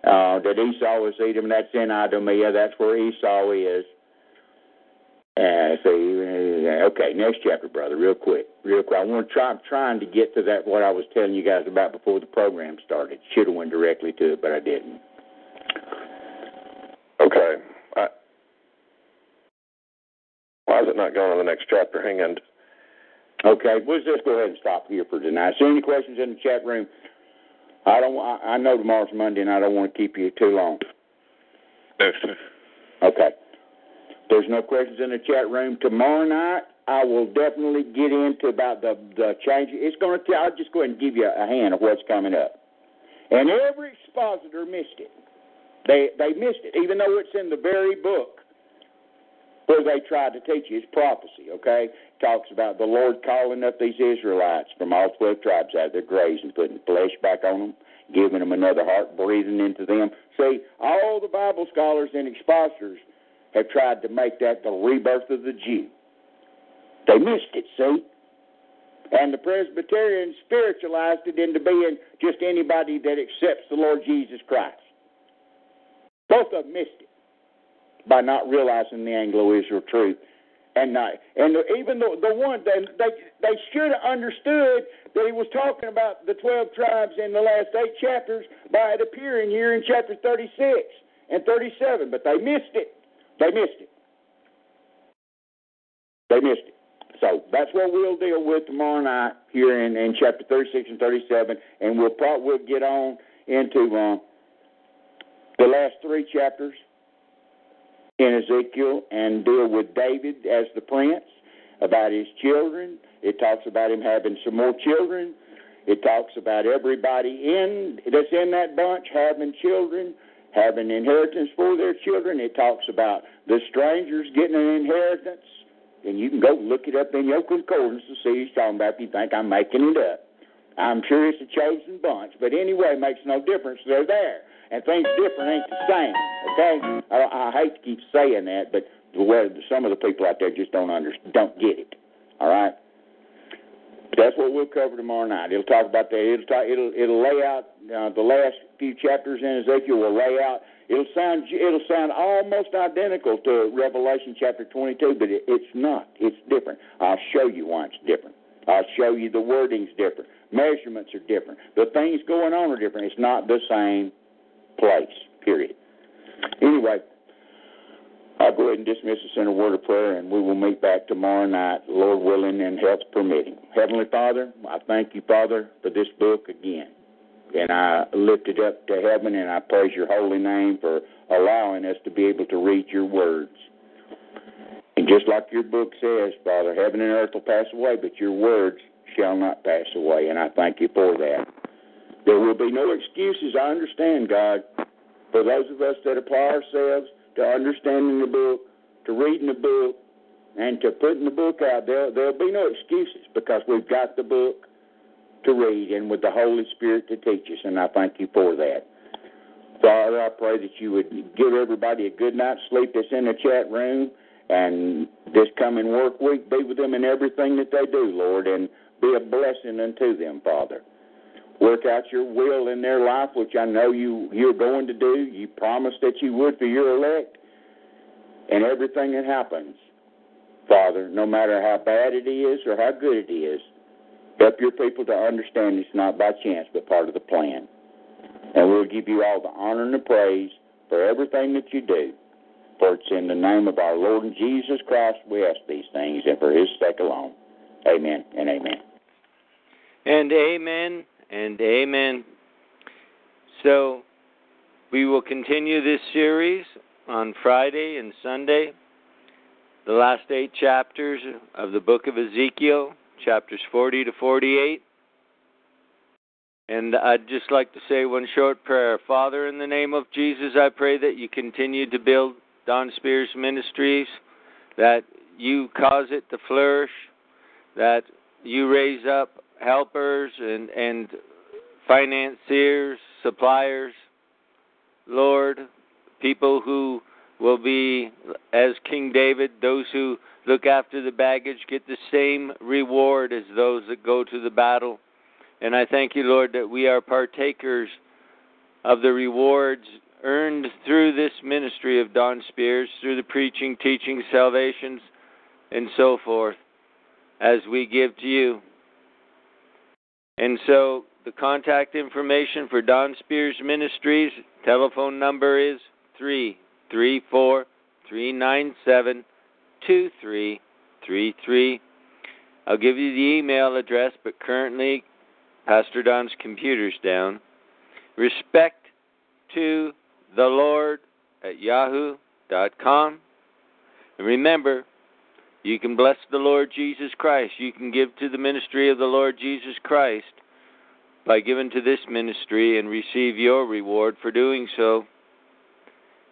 Uh, that Esau is Edom. That's in Edomia. That's where Esau is. Uh, so, okay, next chapter, brother, real quick, real quick. I want to try. I'm trying to get to that what I was telling you guys about before the program started. Should have went directly to it, but I didn't. Okay. Why not going to the next chapter? Hang on. Okay, we'll just go ahead and stop here for tonight. So, any questions in the chat room? I don't. I I know tomorrow's Monday, and I don't want to keep you too long. No, sir. Okay. There's no questions in the chat room. Tomorrow night, I will definitely get into about the the change. It's going to. I'll just go ahead and give you a hint of what's coming up. And every expositor missed it. They they missed it, even though it's in the very book where they tried to teach you. It's prophecy. Okay, talks about the Lord calling up these Israelites from all twelve tribes out of their graves and putting flesh back on them, giving them another heart, breathing into them. See, all the Bible scholars and expositors have tried to make that the rebirth of the Jew. They missed it, see? And the Presbyterians spiritualized it into being just anybody that accepts the Lord Jesus Christ. Both of them missed it by not realizing the Anglo-Israel truth. And not, and even the the one they they, should have understood that he was talking about the twelve tribes in the last eight chapters by it appearing here in chapter thirty six and thirty seven, but they missed it. They missed it. They missed it. So that's what we'll deal with tomorrow night here in, in chapter 36 and 37, and we'll probably we'll get on into um, the last three chapters in Ezekiel and deal with David as the prince, about his children. It talks about him having some more children. It talks about everybody in that's in that bunch having children, having inheritance for their children. It talks about the strangers getting an inheritance. And you can go look it up in your concordance to see he's talking about if you think I'm making it up. I'm sure it's a chosen bunch, but anyway, it makes no difference. They're there. And things different ain't the same. Okay? I, I hate to keep saying that, but way some of the people out there just don't under, don't get it. All right? That's what we'll cover tomorrow night. It'll talk about that. It'll talk, it'll it'll lay out uh, the last few chapters in Ezekiel. Will lay out. It'll sound it'll sound almost identical to Revelation chapter 22, but it, it's not. It's different. I'll show you why it's different. I'll show you the wording's different. Measurements are different. The things going on are different. It's not the same place. Period. Anyway, I'll go ahead and dismiss us in a word of prayer, and we will meet back tomorrow night, Lord willing and health permitting. Heavenly Father, I thank you, Father, for this book again. And I lift it up to heaven, and I praise your holy name for allowing us to be able to read your words. And just like your book says, Father, heaven and earth will pass away, but your words shall not pass away, and I thank you for that. There will be no excuses, I understand, God, for those of us that apply ourselves to understanding the book, to reading the book, and to putting the book out. There, there'll be no excuses because we've got the book to read and with the Holy Spirit to teach us, and I thank you for that. Father, I pray that you would give everybody a good night's sleep that's in the chat room, and this coming work week, be with them in everything that they do, Lord, and be a blessing unto them, Father. Work out your will in their life, which I know you you're going to do. You promised that you would for your elect, and everything that happens, Father, no matter how bad it is or how good it is, help your people to understand it's not by chance but part of the plan. And we'll give you all the honor and the praise for everything that you do. For it's in the name of our Lord and Jesus Christ we ask these things, and for his sake alone. Amen and amen. And amen and amen. So we will continue this series on Friday and Sunday, the last eight chapters of the book of Ezekiel, chapters 40 to 48. And I'd just like to say one short prayer. Father, in the name of Jesus, I pray that you continue to build Don Spears Ministries, that you cause it to flourish, that you raise up helpers and, and financiers, suppliers, Lord, people who will be, as King David, those who look after the baggage get the same reward as those that go to the battle. And I thank you, Lord, that we are partakers of the rewards earned through this ministry of Don Spears, through the preaching, teaching, salvations, and so forth, as we give to you. And so the contact information for Don Spears Ministries telephone number is three three four three nine seven two three three three. I'll give you the email address, but currently Pastor Don's computer's down. Respect to the Lord at yahoo.com. And remember, you can bless the Lord Jesus Christ. You can give to the ministry of the Lord Jesus Christ by giving to this ministry and receive your reward for doing so.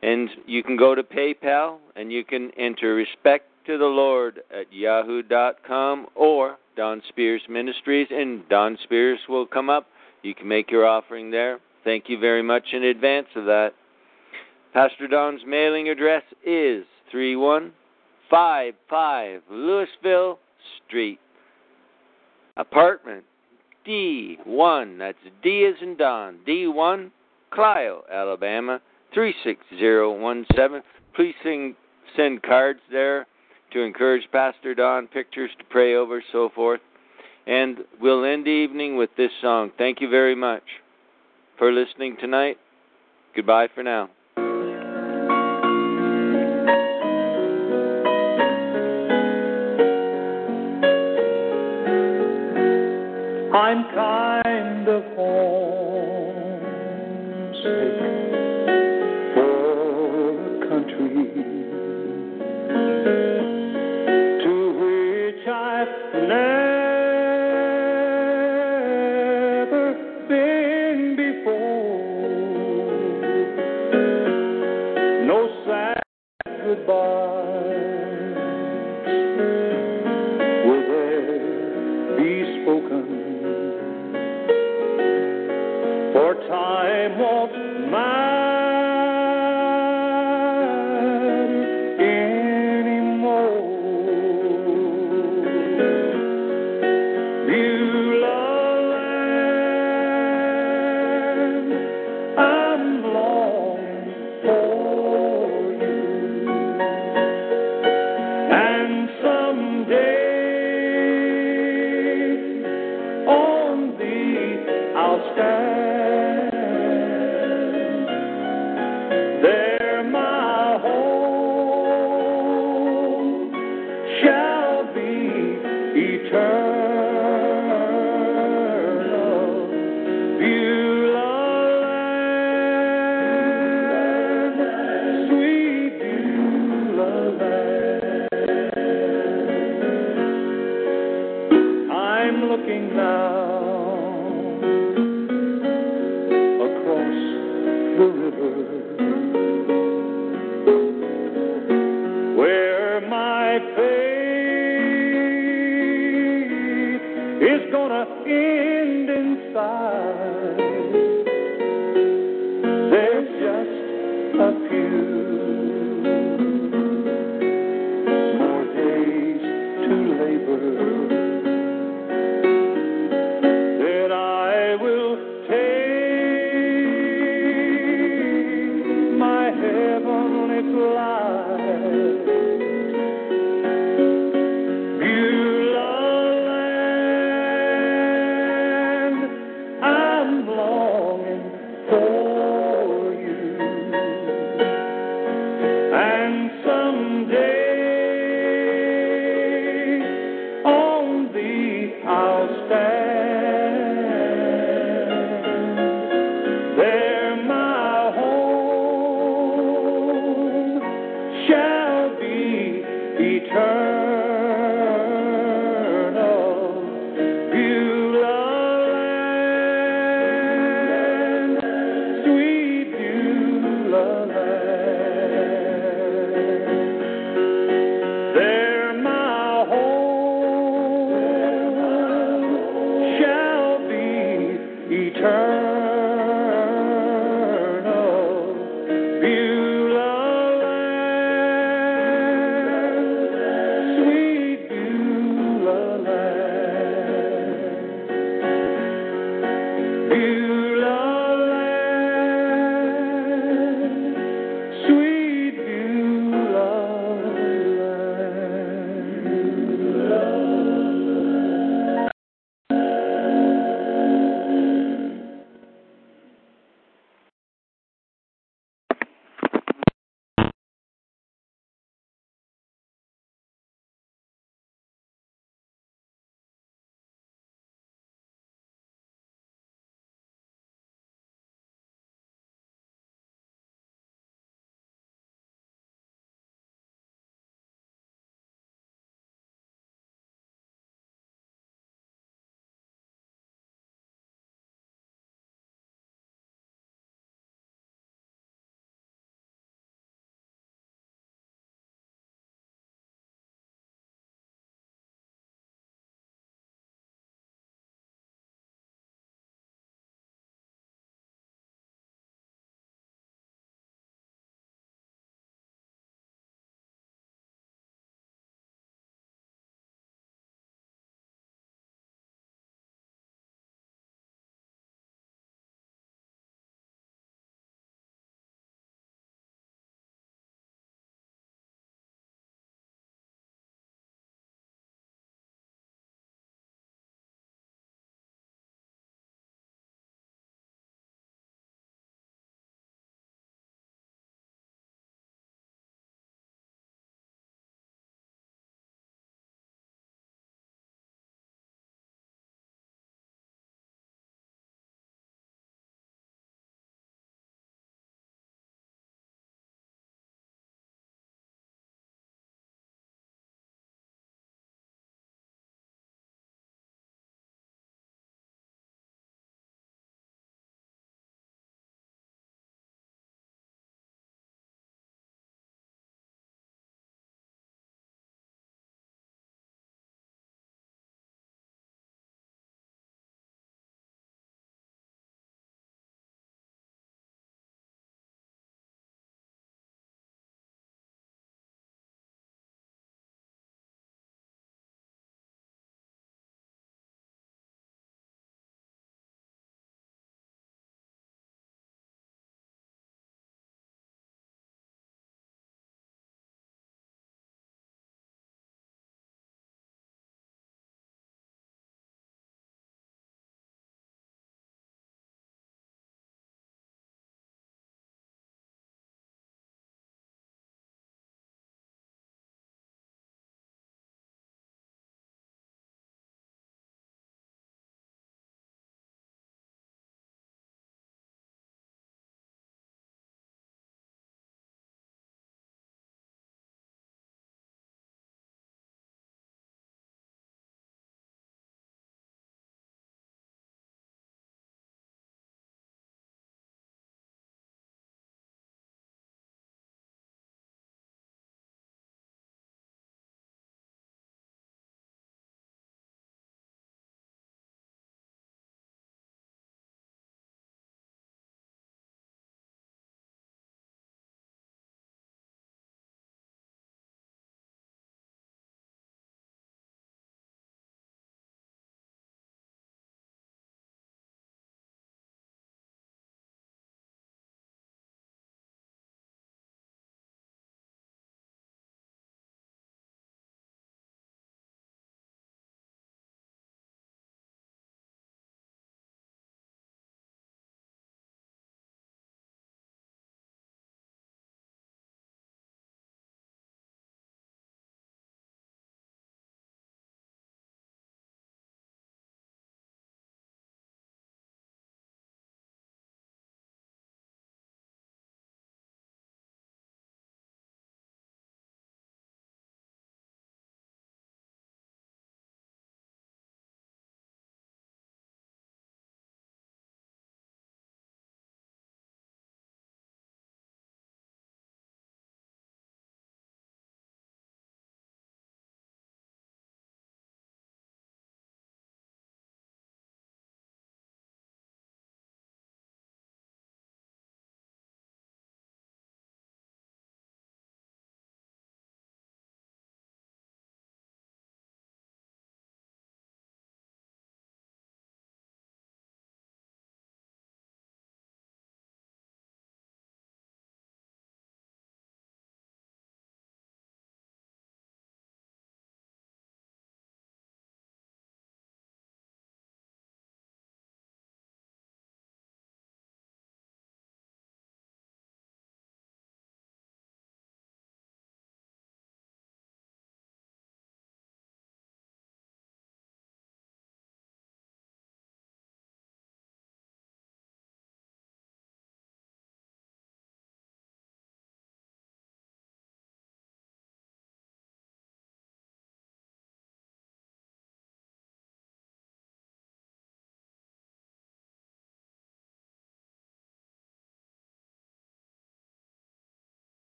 And you can go to PayPal and you can enter respect to the Lord at yahoo.com or Don Spears Ministries, and Don Spears will come up. You can make your offering there. Thank you very much in advance of that. Pastor Don's mailing address is 3155 Louisville Street, apartment D1. That's D as in Don. D1, Clio, Alabama, 36017. Please sing, send cards there to encourage Pastor Don, pictures to pray over, so forth. And we'll end the evening with this song. Thank you very much for listening tonight. Goodbye for now.